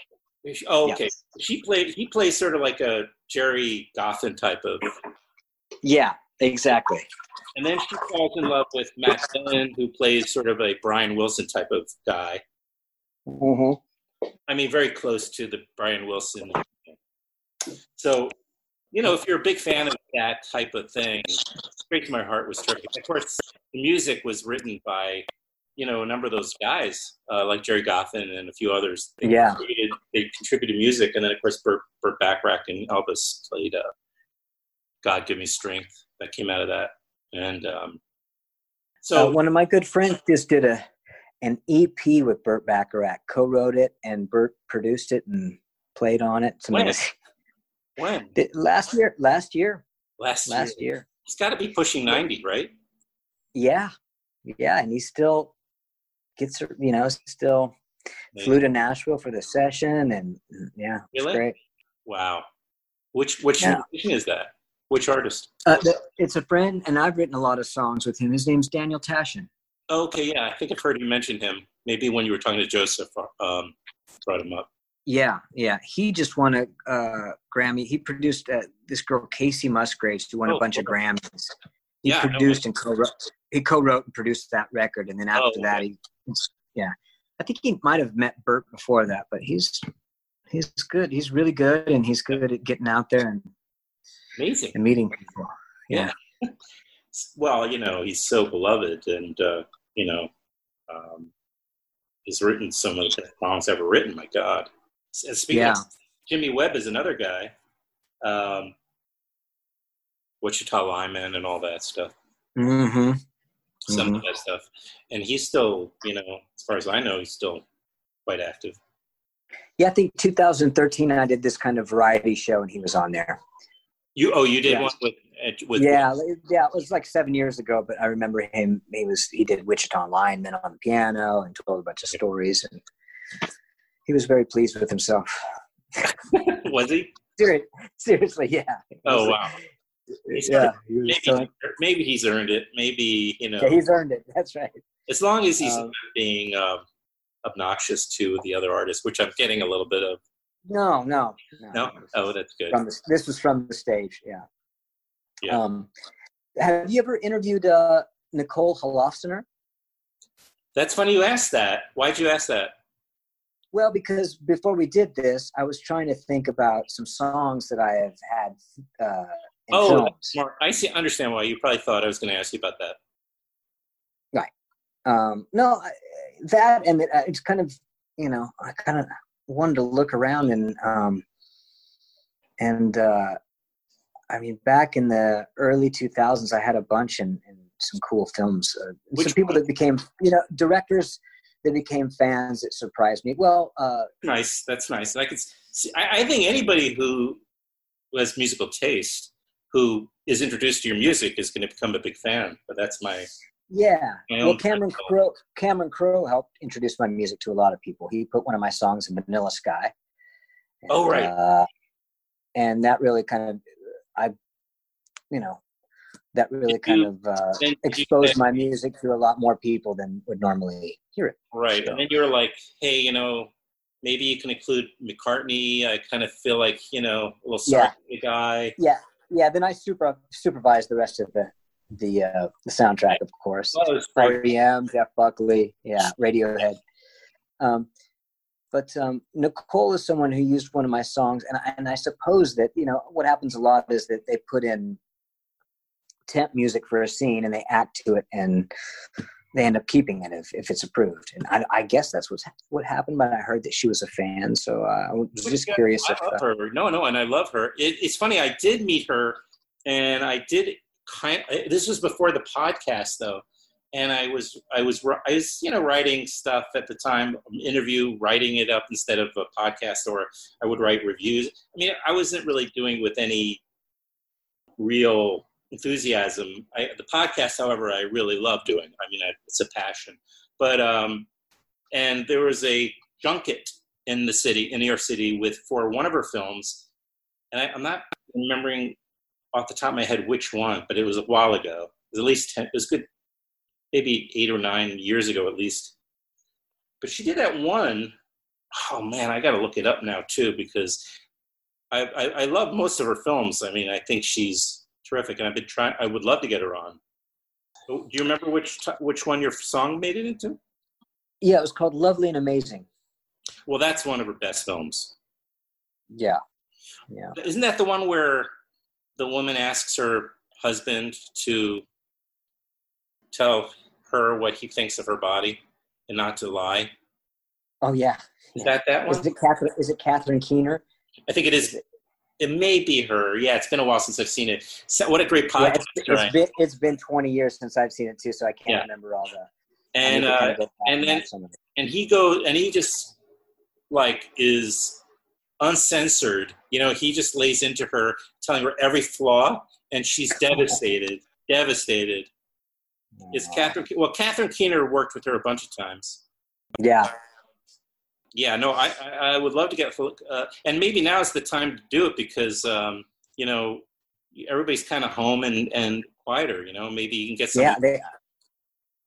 Oh, okay. She played. He plays sort of like a Gerry Goffin type of. Yeah, exactly. And then she falls in love with Matt Dillon, who plays sort of a Brian Wilson type of guy. Mm-hmm. I mean, very close to the Brian Wilson. So, you know, if you're a big fan of that type of thing, Straight to My Heart was terrific. Of course, the music was written by, you know, a number of those guys, uh, like Gerry Goffin and a few others. They Yeah. contributed, they contributed music, and then of course Burt, Burt Bacharach and Elvis played uh, "God Give Me Strength" that came out of that, and um, so uh, one of my good friends just did a an EP with Burt Bacharach, co-wrote it, and Burt produced it and played on it. It's amazing. When Did- last year, last year, last, last year. year. He's got to be pushing ninety, right? Yeah, yeah, and he still gets you know still flew to Nashville for the session, and yeah, Really? great. Wow. Which which Yeah. is that? Which artist? Uh, it's a friend, and I've written a lot of songs with him. His name's Daniel Tashian. Okay, yeah, I think I've heard you mention him. Maybe when you were talking to Joseph, um, brought him up. Yeah, yeah. He just won a uh, Grammy. He produced uh, this girl Kacey Musgraves, who won Oh, a bunch of. Grammys. He Yeah, produced and co-wrote. He co-wrote and produced that record, and then after Oh, that, okay. he, yeah. I think he might have met Burt before that, but he's he's good. He's really good, and he's good at getting out there and, Amazing. and meeting people. Yeah, Well, you know, he's so beloved, and uh, you know, um, he's written some of the best songs ever written. My God. And speaking Yeah. of Jimmy Webb is another guy. Um, Wichita Lineman and all that stuff. hmm Some of that stuff, and he's still, you know, as far as I know, he's still quite active. yeah. I think 2013, I did this kind of variety show, and he was on there. You oh, you did Yeah. one with with yeah, it- yeah, it was like seven years ago, but I remember him. He was he did Wichita Lineman on the piano and told a bunch of stories, and he was very pleased with himself. was he? Seriously, seriously, yeah. Oh wow. He's yeah, he Maybe, telling- maybe he's earned it. Maybe you know, yeah, he's earned it. That's right. as long as he's Um, not being um, obnoxious to the other artists, which I'm getting a little bit of. No, no, No, oh, that's good. From the, this was from the stage. Yeah. Yeah. Um, have you ever interviewed uh, Nicole Holofcener? That's funny you asked that. Why'd you ask that? Well, because before we did this, I was trying to think about some songs that I have had uh, Oh. Mark, I see. Understand why you probably thought I was going to ask you about that. Right. Um no I- that and uh, it's kind of you know i kind of wanted to look around and um and uh i mean back in the early 2000s i had a bunch in, in some cool films uh, some people one? that became you know directors that became fans that surprised me well uh Nice. That's nice. I could see. I, I think anybody who has musical taste, who is introduced to your music, is going to become a big fan. But that's my. yeah My well cameron crowe cameron crowe helped introduce my music to a lot of people he put one of my songs in vanilla sky Oh, right. uh, and that really kind of i you know that really kind of uh, exposed my music to a lot more people than would normally hear it Right. So- And then you were like, hey, you know, maybe you can include McCartney. I kind of feel like, you know, a little sorry Yeah. guy. yeah yeah then i super supervised the rest of the the uh the soundtrack of course Well, it was great. REM, Jeff Buckley, yeah, Radiohead. Um, but um, Nicole is someone who used one of my songs, and I, and I suppose that you know what happens a lot is that they put in temp music for a scene and they act to it, and they end up keeping it if, if it's approved. And I, I guess that's what's what happened. But I heard that she was a fan, so uh, I was just Yeah, curious I if love uh, her. No, no, and I love her. It, it's funny. I did meet her, and I did kind. This was before the podcast, though, and I was, I was, I was, you know, writing stuff at the time, interview, writing it up instead of a podcast, or I would write reviews. I mean, I wasn't really doing with any real enthusiasm. I, the podcast, however, I really love doing. I mean, I, it's a passion. But um, and there was a junket in the city, in New York City, with for one of her films, and I, I'm not remembering off the top of my head which one, but it was a while ago. It was at least ten. It was good, maybe eight or nine years ago at least. But she did that one oh man, I got to look it up now too because I I love most of her films. I mean, I think she's terrific, and I've been trying. I would love to get her on. Oh, do you remember which t- which one your song made it into? yeah, it was called Lovely and Amazing. Well, that's one of her best films. Yeah, yeah, Isn't that the one where the woman asks her husband to tell her what he thinks of her body and not to lie? oh yeah. Is that that one? Is it Catherine? Is it Catherine Keener? I think it is. It may be her. Yeah, it's been a while since I've seen it. So, what a great Yeah, podcast, it's, it's right? been it's been 20 years since I've seen it too, so I can't Yeah. remember all the. And uh, kinda and and then- of it. and he goes and he just like is uncensored. You know, he just lays into her, telling her every flaw, and she's devastated, devastated. Is Catherine? Well, Catherine Keener worked with her a bunch of times. Yeah, Yeah, no, I I, would love to get uh, and maybe now is the time to do it because um, you know everybody's kind of home and and quieter. You know, maybe you can get some. yeah. They, they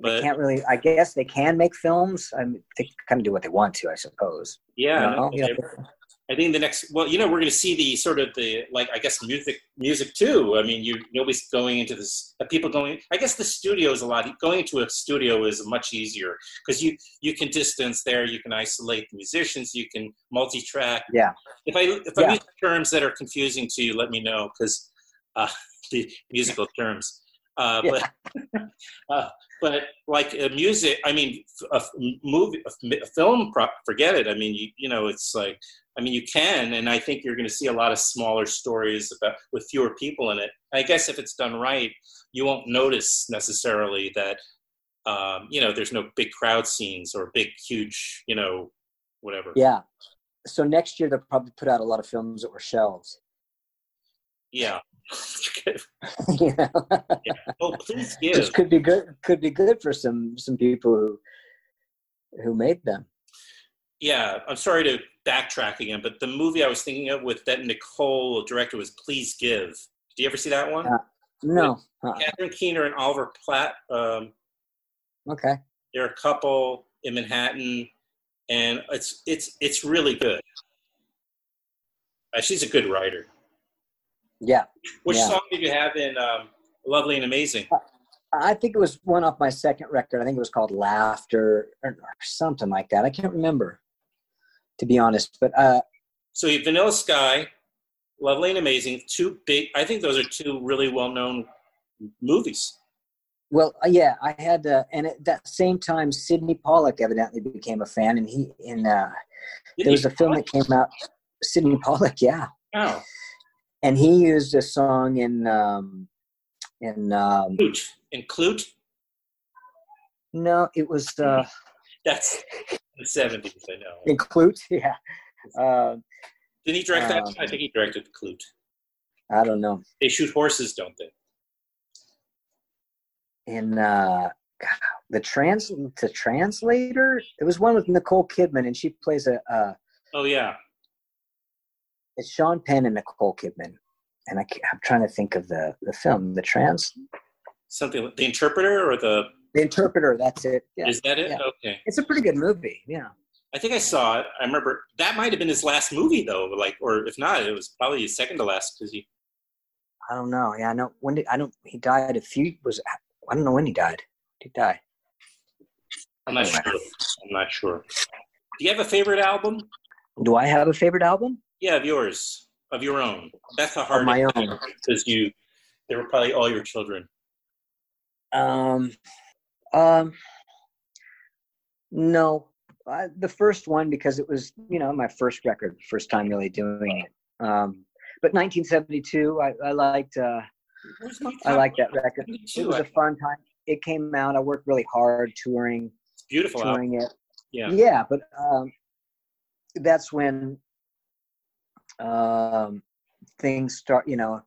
but can't really. I guess they can make films. I mean, they kind of do what they want to, I suppose. yeah, You know? no. I think the next, well, you know, we're going to see the sort of the like, I guess, music, music too. I mean, you nobody's going into this. People going. I guess the studio is a lot. Going into a studio is much easier because you you can distance there. You can isolate the musicians. You can multi-track. Yeah. If I if I use terms that are confusing to you, let me know because uh, the musical terms. Uh, Yeah. But uh, but like uh, music, I mean, a movie, a a film, forget it. I mean, you you know, it's like I mean, you can, and I think you're going to see a lot of smaller stories about with fewer people in it. I guess if it's done right, you won't notice necessarily that um, you know there's no big crowd scenes or big, huge, you know, whatever. Yeah. So next year they'll probably put out a lot of films that were shelved. Yeah. you know? oh, please give. could be good. Could be good for some some people who who made them. Yeah, I'm sorry to backtrack again, but the movie I was thinking of with that Nicole director was Please Give. Did you ever see that one? Uh, No. Uh, Catherine Keener and Oliver Platt. Um, okay. they're a couple in Manhattan, and it's it's it's really good. Uh, she's a good writer. Yeah. Which Yeah. song did you have in um, Lovely and Amazing? I think it was one off my second record. I think it was called Laughter or, something like that. I can't remember, to be honest. But uh, So you Vanilla Sky, Lovely and Amazing, two big. I think those are two really well known movies. well, uh, yeah, I had, uh, and at that same time, Sydney Pollack evidently became a fan, and he in uh, there was a film that came out. Sydney Pollack, yeah, Oh, and he used a song in um, in um, Klute. In Klute, no, it was uh, that's the seventies. I know. in Klute, yeah. Uh, Did he direct that? Um, I think he directed Klute. I don't know. They shoot horses, don't they? in uh the trans the translator it was one with nicole kidman and she plays a uh Oh yeah. It's sean penn and nicole kidman and I, I'm trying to think of the the film the trans Something the interpreter or the the interpreter that's it yeah is that it? yeah. Okay. it's a pretty good movie yeah I think I saw it. I remember that might have been his last movie though, like or if not, it was probably his second to last because he i don't know yeah i know when did i don't he died a few was i don't know when he died did he die I'm not Anyway. sure. I'm not sure. Do you have a favorite album? do i have a favorite album Yeah, of yours, of your own. That's a of hard my own because you they were probably all your children. Um, um, no, I, the first one because it was you know my first record, first time really doing it. Um, but 1972, I, I liked uh, I liked that record. It was a fun time. It came out. I worked really hard touring, It's a beautiful album. touring it. Yeah. Yeah, but um, that's when um, things start. You know,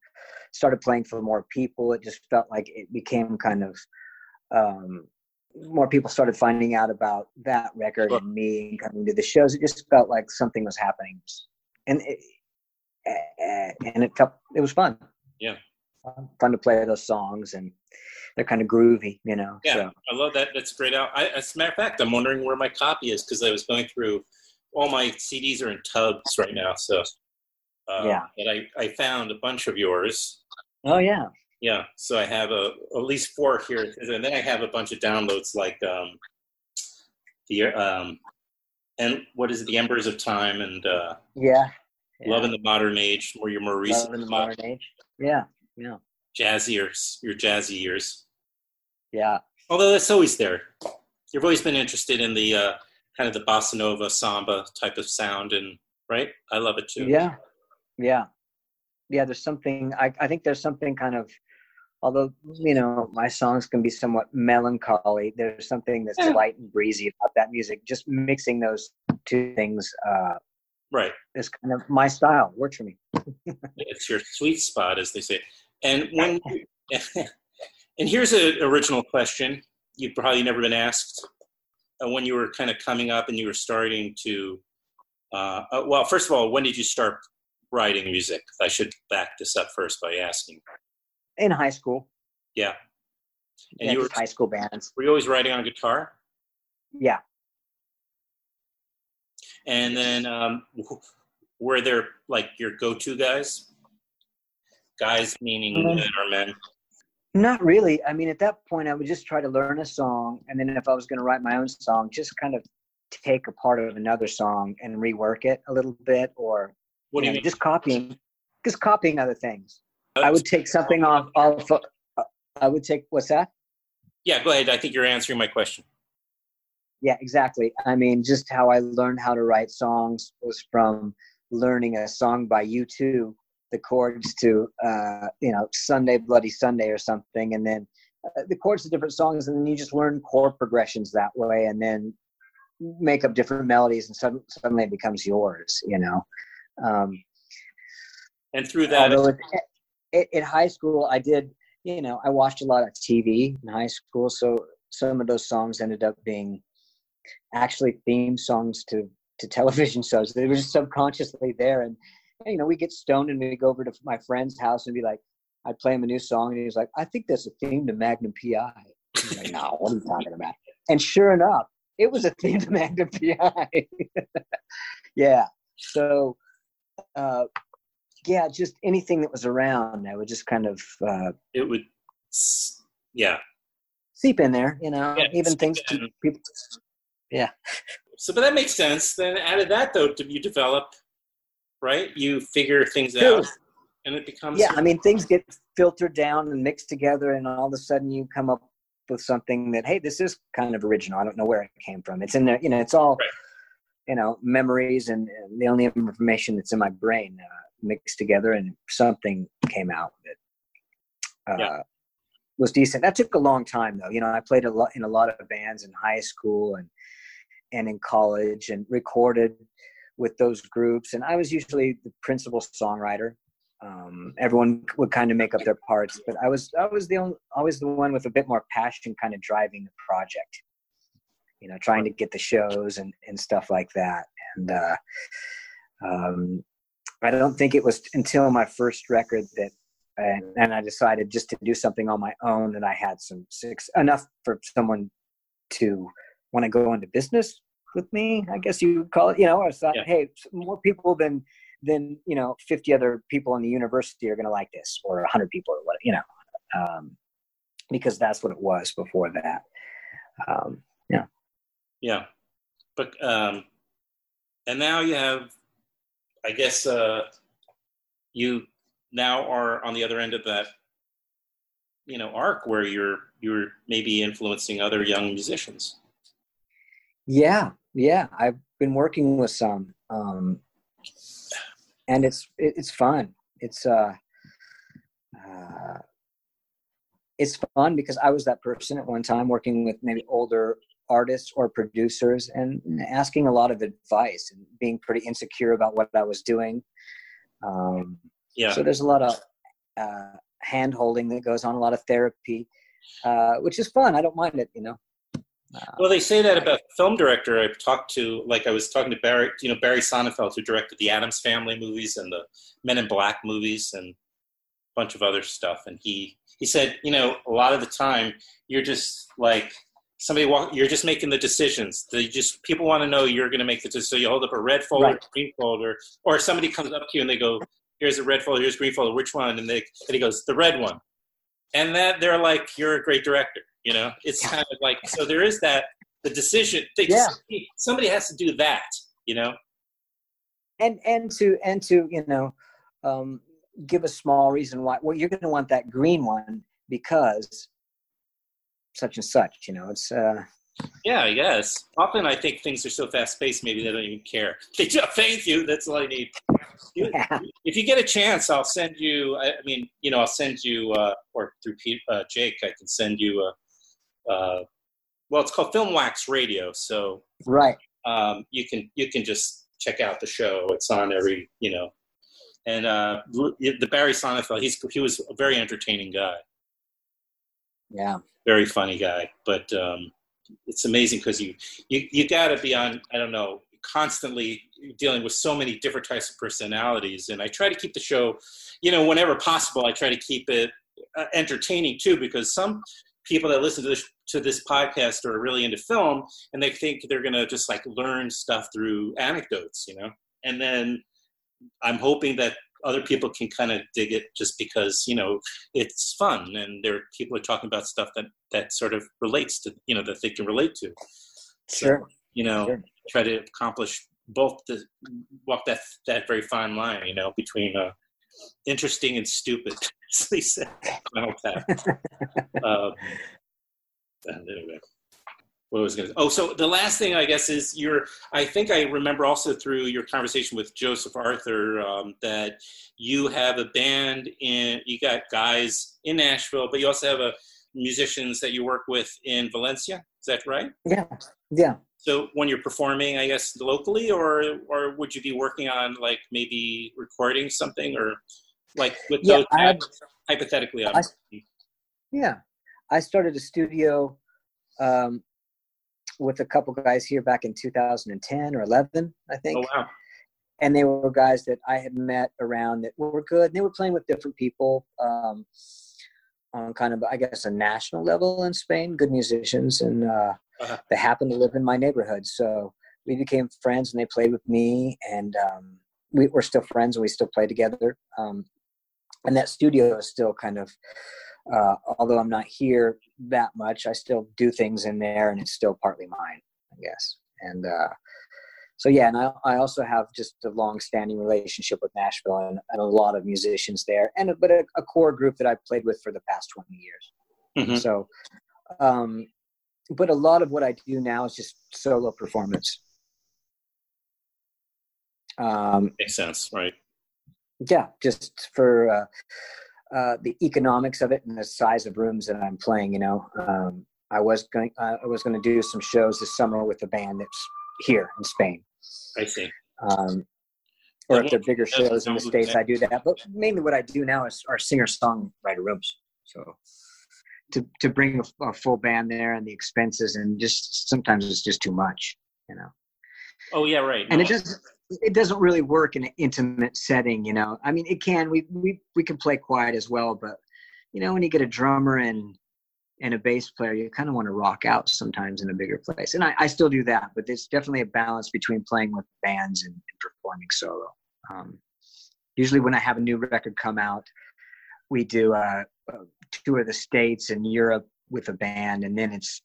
started playing for more people. It just felt like it became kind of um, more people started finding out about that record and me and coming to the shows. It just felt like something was happening, and it, and it felt it was fun. Yeah. Fun- fun to play those songs and they're kind of groovy, you know. Yeah, So I love that. That's great. out. I, as a matter of fact, I'm wondering where my copy is because I was going through all my CDs are in tubs right now. So uh, Yeah. but I I found a bunch of yours. oh yeah, Yeah, so I have a at least four here, and then I have a bunch of downloads like um, the um, and what is it, the Embers of Time and uh, yeah. Love in the Modern Age, were your more recent, Love in the modern age. Yeah, yeah, jazzy years, your jazzy years. yeah. Although that's always there. You've always been interested in the uh, kind of the bossa nova, samba type of sound, and right, I love it too. Yeah, yeah, yeah. There's something. I I think there's something kind of. Although you know my songs can be somewhat melancholy, there's something that's light and breezy about that music. Just mixing those two things uh, Right, is kind of my style. Works for me. it's your sweet spot, as they say. And when, and here's an original question you've probably never been asked. Uh, when you were kind of coming up and you were starting to, uh, uh, well, first of all, when did you start writing music? I should back this up first by asking. In high school. Yeah. And yeah, you were high school bands. were you always writing on guitar? Yeah. And then um, were there like your go-to guys? Guys meaning women or men? Not really. I mean, at that point, I would just try to learn a song, and then if I was going to write my own song, just kind of take a part of another song and rework it a little bit, or What do you mean? just copying, just copying other things. I would take something off. off uh, I would take what's that? Yeah, go ahead. I think you're answering my question. Yeah, exactly. I mean, just how I learned how to write songs was from learning a song by U2, the chords to, uh, you know, Sunday Bloody Sunday or something, and then uh, the chords to different songs, and then you just learn chord progressions that way, and then make up different melodies, and suddenly, suddenly it becomes yours, you know. Um, And through that, it, it, in high school i did you know i watched a lot of tv in high school. So some of those songs ended up being actually theme songs to to television shows. They were just subconsciously there. And you know we get stoned and we go over to my friend's house and be like i'd play him a new song and he was like i think there's a theme to magnum pi I'm like, no what are you talking about? And sure enough it was a theme to magnum pi yeah. So uh yeah, just anything that was around, I would just kind of uh, it would, yeah. seep in there, you know, Yeah, even things to people. Yeah. So, but that makes sense. Then out of that, though, do you develop, right? You figure things out, and it becomes Yeah, I mean, things get filtered down and mixed together, and all of a sudden you come up with something that, hey, this is kind of original. I don't know where it came from. It's in there, you know, it's all, Right. You know, memories and, and the only information that's in my brain uh, mixed together, and something came out that uh, Yeah. was decent. That took a long time, though. You know, I played a lot in a lot of bands in high school and and in college, and recorded with those groups. And I was usually the principal songwriter. Um, everyone would kind of make up their parts, but I was I was the only, always the one with a bit more passion, kind of driving the project. You know, trying to get the shows and and stuff like that. And uh, um, I don't think it was until my first record that, and, and I decided just to do something on my own that I had some six enough for someone to want to go into business with me. I guess you would call it. You know, I thought, Yeah. hey, more people than than you know, fifty other people in the university are going to like this, or hundred people, or what you know, um, because that's what it was before that. Um, yeah. But um, and now you have, I guess, uh, you now are on the other end of that, you know, arc where you're you're maybe influencing other young musicians. Yeah, yeah. I've been working with some, um, and it's it's fun. It's uh, uh, it's fun because I was that person at one time working with maybe older artists or producers and asking a lot of advice and being pretty insecure about what I was doing. Um, Yeah. So there's a lot of uh, hand holding that goes on, a lot of therapy, uh, which is fun. I don't mind it, you know. Uh, Well, they say that about film director I've talked to. Like I was talking to Barry, you know, Barry Sonnenfeld, who directed the Addams Family movies and the Men in Black movies and a bunch of other stuff. And he he said, you know, a lot of the time you're just like somebody walk. You're just making the decisions. They just people want to know you're going to make the decision. So you hold up a red folder, Right. green folder, or somebody comes up to you and they go, "Here's a red folder. Here's a green folder. Which one?" And they and he goes, "The red one." And that they're like, "You're a great director." You know, it's kind of like so. There is that the decision. They just, somebody has to do that. You know. and and to and to you know um, give a small reason why well you're going to want that green one because such and such you know it's uh Yeah, I guess. Often I think things are so fast paced, maybe they don't even care. They just thank you. That's all I need. You- yeah If you get a chance, I'll send you. I I mean, you know, I'll send you, uh, or through Pete, uh, Jake, I can send you a. Uh, well, it's called Film Wax Radio, so right um, you can you can just check out the show. It's on every you know, and uh, the Barry Sonnenfeld. He's he was a very entertaining guy. Yeah, very funny guy. But um, it's amazing because you you you got to be on. I don't know constantly dealing with so many different types of personalities and i try to keep the show you know whenever possible i try to keep it uh, entertaining too because some people that listen to this to this podcast are really into film and they think they're going to just like learn stuff through anecdotes you know and then i'm hoping that other people can kind of dig it just because you know it's fun and there people are talking about stuff that that sort of relates to you know that they can relate to. Sure. so, you know sure. try to accomplish both the walk that that very fine line you know between uh interesting and stupid as they said final um, anyway what was going to oh so the last thing i guess is your i think i remember also through your conversation with joseph arthur um, that you have a band in you got guys in nashville but you also have a musicians that you work with in valencia. Is that right? Yeah. Yeah. So when you're performing i guess locally or or would you be working on like maybe recording something or like with Yeah, those I hypothetically I- Yeah, I started a studio um, with a couple guys here back in 2010 or 11, I think. oh wow and they were guys that I had met around that were good. And they were playing with different people um, on kind of, I guess, a national level in Spain. Good musicians, and uh, Uh-huh. they happened to live in my neighborhood, so we became friends. And they played with me, and um, we, we're still friends, and we still play together. Um, and that studio is still kind of, uh, although I'm not here that much, I still do things in there, and it's still partly mine, I guess. And uh, so yeah, and I, I also have just a long-standing relationship with Nashville and, and a lot of musicians there, and a, but a, a core group that I've played with for the past twenty years. Mhm. So, um, but a lot of what I do now is just solo performance. Um, makes sense right yeah, just for uh, uh, the economics of it and the size of rooms that I'm playing. You know, um, I was going uh, I was going to do some shows this summer with a band that's here in Spain. i see um, or if they're bigger shows in the states. I do that. But mainly, what I do now is our singer songwriter rooms. So to to bring a, a full band there and the expenses and just sometimes it's just too much, you know. oh yeah right And No, it doesn't it doesn't really work in an intimate setting, you know. I mean, it can we we we can play quiet as well, but you know, when you get a drummer and and a bass player, you kind of want to rock out sometimes in a bigger place. And I, I still do that, but there's definitely a balance between playing with bands and, and performing solo. Um, usually, when I have a new record come out, we do uh, a tour of the states and Europe with a band, and then it's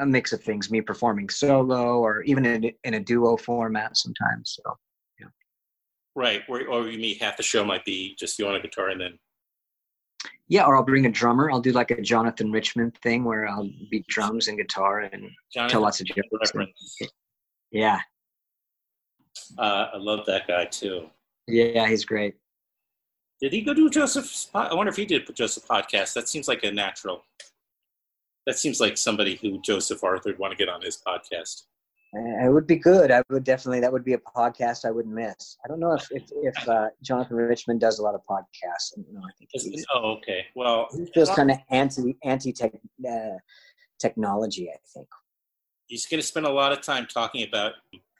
a mix of things: me performing solo, or even in, a- in a duo format sometimes. So yeah right or, or you mean half the show might be just you on a guitar and then yeah, or I'll bring a drummer. I'll do like a Jonathan Richman thing where I'll be drums and guitar and Jonathan, tell lots of jokes. and- yeah, Uh, I love that guy too. yeah, he's great. Did he go do Joseph's? I wonder if he did Joseph podcast. That seems like a natural. That seems like somebody who Joseph Arthur would want to get on his podcast. Uh, It would be good. I would definitely. That would be a podcast I wouldn't miss. I don't know if if, if uh, Jonathan Richman does a lot of podcasts. I know. I think he's, oh, okay. Well, he feels kind of anti anti tech uh, technology. I think. he's going to spend a lot of time talking about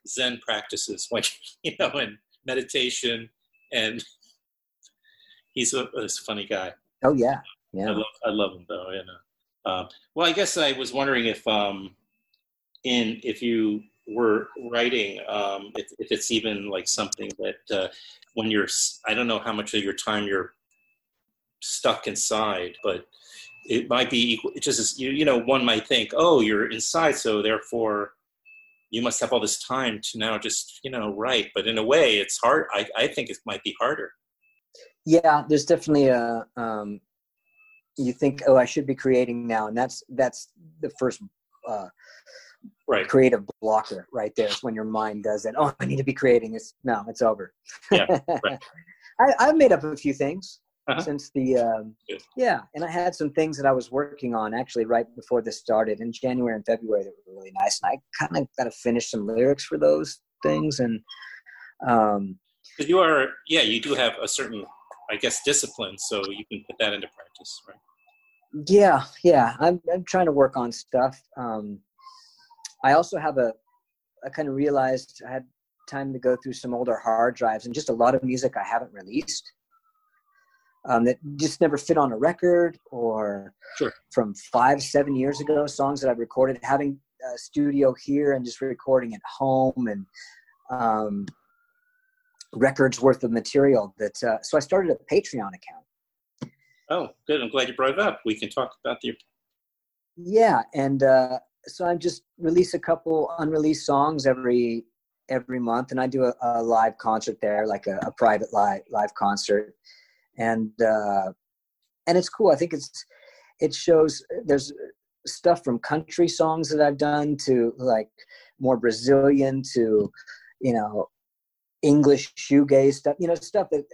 Zen practices, when you know, and meditation, and he's a, a funny guy. Oh yeah, I yeah. love, I love him though. You know. Um, well, I guess I was wondering if, um, in if you were writing, um, if, if it's even like something that uh, when you're, I don't know how much of your time you're stuck inside, but it might be equal. It just as you, you know, one might think, oh, you're inside, so therefore you must have all this time to now just you know write. But in a way, it's hard. I, I think it might be harder. Yeah, there's definitely a. Um, you think, oh, I should be creating now, and that's that's the first uh, Right. creative blocker right there. Is when your mind does that. Oh, I need to be creating. It's no, it's over. Yeah, right. I, I've made up a few things Uh-huh. since the. Um, yeah, and I had some things that I was working on actually right before this started in January and February that were really nice, and I kind of got to finish some lyrics for those things, and um, you are, yeah, you do have a certain, I guess, discipline, so you can put that into practice, right? Yeah, yeah. I'm I'm trying to work on stuff. Um, I also have a. I kind of realized I had time to go through some older hard drives and just a lot of music I haven't released um, that just never fit on a record or sure. from five, seven years ago, songs that I've recorded, having a studio here and just recording at home and um, records worth of material that, uh, so I started a Patreon account. Oh, good. I'm glad you brought it up. We can talk about the. Yeah. And, uh, so I just release a couple unreleased songs every every month, and I do a, a live concert there, like a, a private live live concert and uh, and it's cool. I think it's it shows there's stuff from country songs that I've done to like more Brazilian to you know English shoegaze stuff. You know stuff that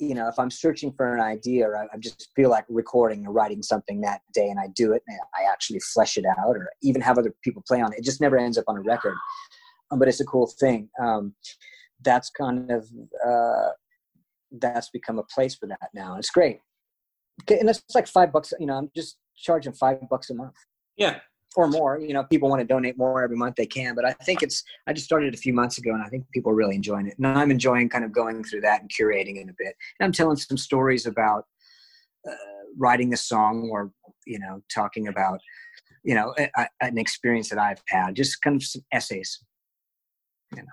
you know if I'm searching for an idea or I, I just feel like recording or writing something that day and I do it and I actually flesh it out or even have other people play on it. It just never ends up on a record, um, but it's a cool thing. Um, that's kind of uh, that's become a place for that now. It's great. And it's like five bucks, you know, I'm just charging five bucks a month. Yeah. Or more. You know, people want to donate more every month, they can. But I think it's, I just started a few months ago and I think people are really enjoying it. And I'm enjoying kind of going through that and curating it a bit. And I'm telling some stories about uh, writing a song or, you know, talking about, you know, a, a, an experience that I've had, just kind of some essays, you know.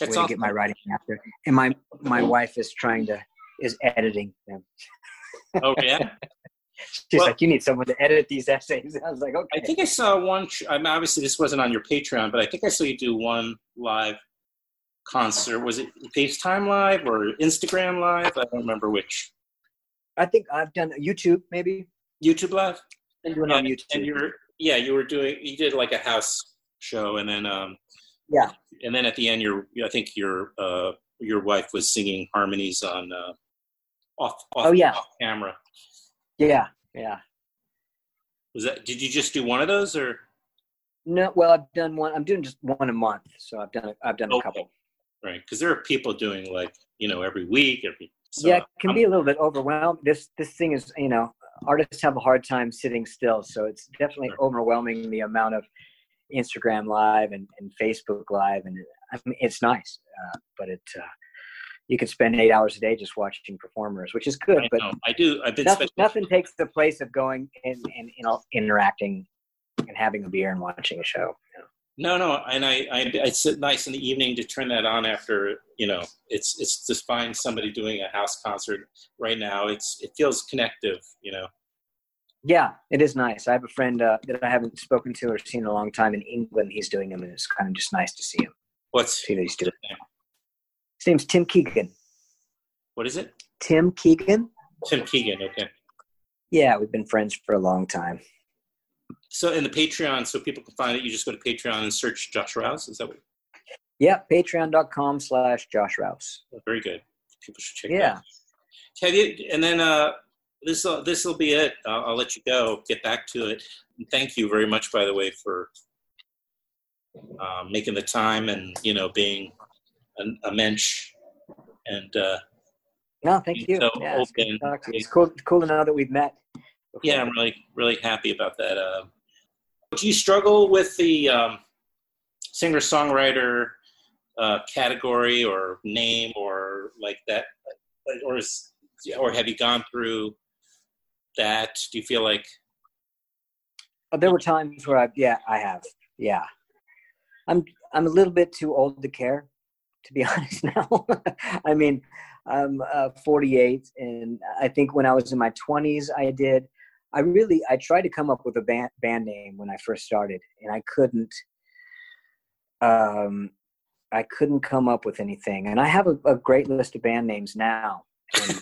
That's way awesome. to get my writing after. And my my wife is trying to is editing them. Oh yeah. She's well, like, you need someone to edit these essays. I was like, okay. I think I saw one. I mean, obviously, this wasn't on your Patreon, but I think I saw you do one live concert. Was it FaceTime Live or Instagram Live? I don't remember which. I think I've done YouTube, maybe. YouTube Live. And doing on YouTube. And you're, yeah, you were doing. You did like a house show, and then um, yeah. And then at the end, your I think your uh, your wife was singing harmonies on uh, off, off oh yeah off camera. Yeah, yeah. Was that? Did you just do one of those or? No, well, I've done one. I'm doing just one a month, so I've done I've done okay. a couple. Right, because there are people doing like you know every week, every. So yeah, it can I'm, be a little bit overwhelmed. This this thing is you know artists have a hard time sitting still, so it's definitely sure. overwhelming the amount of Instagram Live and, and Facebook Live, and I mean, it's nice, uh, but it uh, you could spend eight hours a day just watching performers, which is good. I but know. I do. I've been nothing, nothing, takes the place of going and, and you know interacting and having a beer and watching a show. You know? No, no, and I, I, it's nice in the evening to turn that on after you know it's it's just find somebody doing a house concert right now. It's it feels connective, you know. Yeah, it is nice. I have a friend uh, that I haven't spoken to or seen in a long time in England. He's doing them, and it's kind of just nice to see him. What's see that he's doing? His name's Tim Keegan. What is it? Tim Keegan. Tim Keegan. Okay. Yeah, we've been friends for a long time. So in the Patreon, so people can find it, you just go to Patreon and search Josh Rouse. Is that what? Yeah, patreon.com slash Josh Rouse. Oh, very good. People should check yeah. Have you, and then uh, this will this will be it. I'll, I'll, let you go. Get back to it. And thank you very much, by the way, for um, making the time and you know being a, a mensch and. Uh, no, thank you. So yeah. It's, it's cool. Cool to know that we've met. Before. Yeah, I'm really really happy about that. Uh, do you struggle with the um, singer songwriter uh, category or name or like that, or is or have you gone through that? Do you feel like oh, there were times where I yeah I have yeah I'm I'm a little bit too old to care to be honest now. I mean I'm uh, 48 and I think when I was in my 20s I did I really I tried to come up with a band band name when I first started and I couldn't um I couldn't come up with anything and I have a, a great list of band names now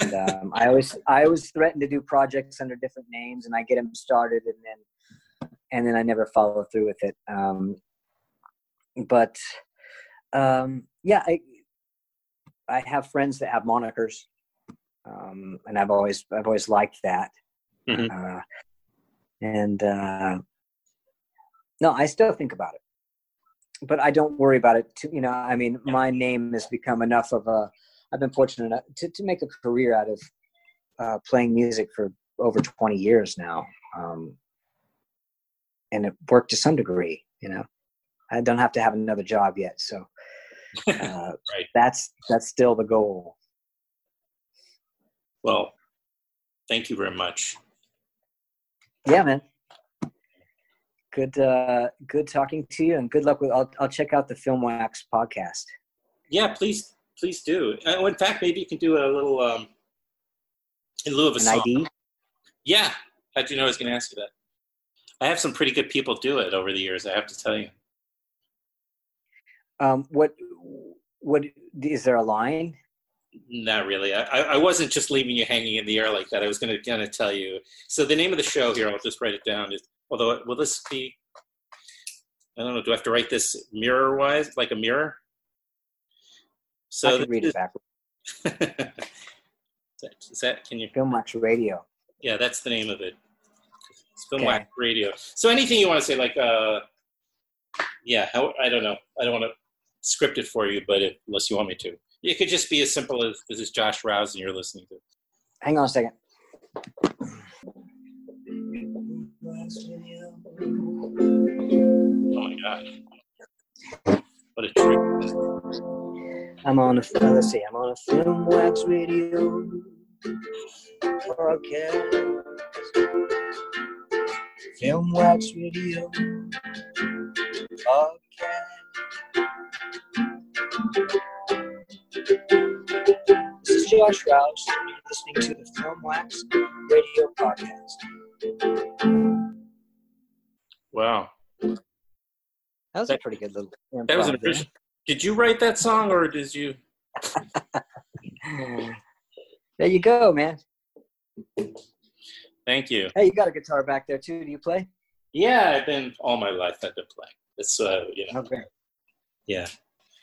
and um, I always I always threaten to do projects under different names, and I get them started, and then and then I never follow through with it. Um, but um, yeah, I I have friends that have monikers, um, and I've always I've always liked that. Mm-hmm. Uh, and uh, no, I still think about it, but I don't worry about it. Too, you know, I mean, my name has become enough of a I've been fortunate enough to, to make a career out of uh, playing music for over 20 years now. Um, and it worked to some degree, you know. I don't have to have another job yet, so uh, Right. that's that's still the goal. Well, thank you very much. Yeah, man. Good, uh, good talking to you, and good luck with. I'll I'll check out the Film Wax podcast. Yeah, please, please do. Uh, in fact, maybe you can do a little um, in lieu of a An song. ID. Yeah. How'd you know I was going to ask you that? I have some pretty good people do it over the years. I have to tell you. Um, what what is there a line? Not really. I, I wasn't just leaving you hanging in the air like that. I was going to kind of tell you. So the name of the show here, I'll just write it down. Is although will this be? I don't know. Do I have to write this mirror wise, like a mirror? So I can read this it backwards. is, that, is? Can you? Film Wax Radio. Yeah, that's the name of it. It's Film Okay. Wax Radio. So anything you want to say, like, uh, yeah, how, I don't know. I don't want to script it for you, but if, unless you want me to, it could just be as simple as this is Josh Rouse and you're listening to. Hang on a second. Oh my god, what a treat! I'm on a let's see. I'm on a Film Wax Radio podcast. Film Wax Radio podcast. This is Josh Rouse, and you're listening to the Film Wax Radio podcast. Wow, That was a pretty good little. that was an original. Did you write that song or did you? There you go, man. Thank you. Hey, you got a guitar back there too. Do you play? Yeah, I've been all my life. I've been playing. It's uh, you know, Okay. Yeah,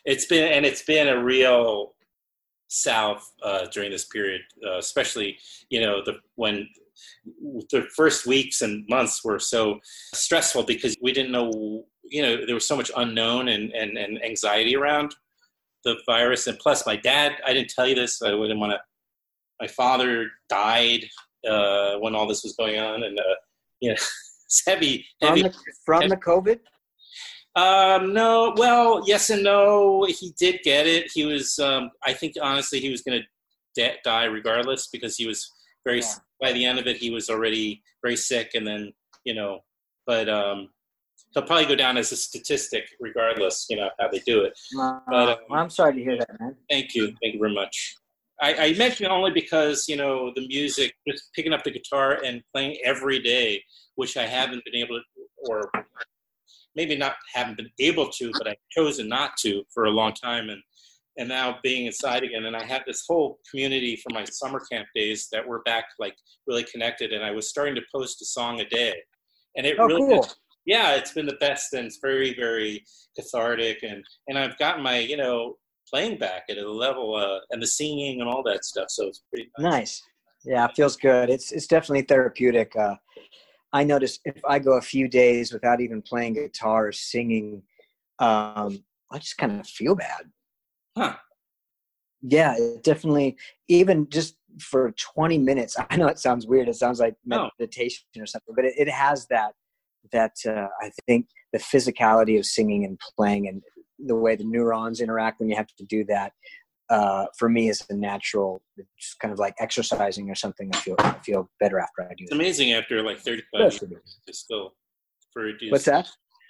it's been and it's been a real south uh, during this period, uh, especially you know the when the first weeks and months were so stressful because we didn't know you know there was so much unknown and and, and anxiety around the virus and plus my dad I didn't tell you this I wouldn't want to my father died uh, when all this was going on and uh, you know it's heavy From the, from the COVID? Um, no, well, yes and no. He did get it. He was, um, I think, honestly, he was going to de- die regardless because he was very. Yeah. By the end of it, he was already very sick, and then you know, but um, he'll probably go down as a statistic regardless. You know how they do it. Uh, But, um, I'm sorry to hear that, man. Thank you, thank you very much. I, I mention only because you know the music, just picking up the guitar and playing every day, which I haven't been able to, or maybe not haven't been able to, but I've chosen not to for a long time, and and now being inside again, and I had this whole community from my summer camp days that we're back like really connected, and I was starting to post a song a day, and it Oh, really cool. yeah, it's been the best and it's very, very cathartic and and I've gotten my you know playing back at a level uh, and the singing and all that stuff. So it's pretty nice. Nice. Yeah, it feels good. It's it's definitely therapeutic. Uh, I notice if I go a few days without even playing guitar or singing, um, I just kind of feel bad. Huh. Yeah, it definitely. Even just for 20 minutes, I know it sounds weird. It sounds like meditation or something, but it, it has that. That uh, I think the physicality of singing and playing and the way the neurons interact when you have to do that uh, for me is a natural, it's kind of like exercising or something. I feel I feel better after I do It's that. amazing after like 35 Yes, years to still for reduced. What's that?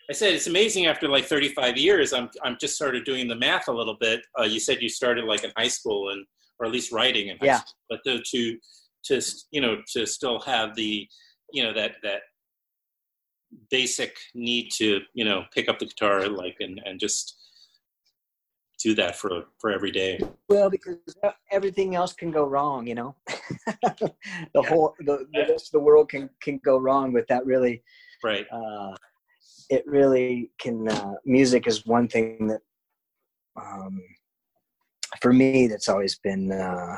I said it's amazing after like 35 years. I'm I'm just started doing the math a little bit. Uh, you said you started like in high school and or at least writing in high Yeah. school, but to, to to you know to still have the you know that that basic need to you know pick up the guitar like and and just do that for for every day. Well, because everything else can go wrong, you know. the Yeah. whole the, the rest of the world can can go wrong with that. Really, Right. uh, it really can. Uh, music is one thing that, um, for me, that's always been uh,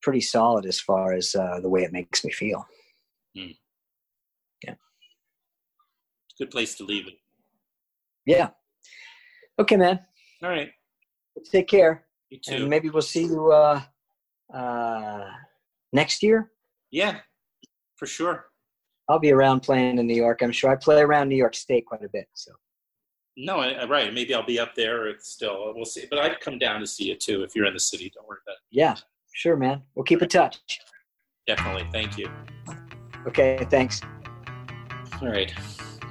pretty solid as far as uh, the way it makes me feel. Yeah. Good place to leave it. Yeah. Okay, man. All right. Take care. You too. and maybe we'll see you uh, uh, next year. yeah, for sure. I'll be around playing in New York. I'm sure I play around New York State quite a bit. So No, I, right. Maybe I'll be up there. Or still, we'll see. But I'd come down to see you too if you're in the city. Don't worry about it. yeah, sure, man. We'll keep in touch. Definitely. Thank you. Okay, thanks. All right.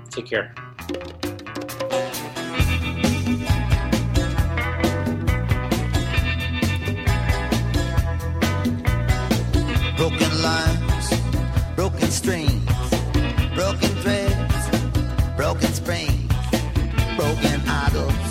Take care. broken lines, broken strings, broken threads, broken springs, broken idols.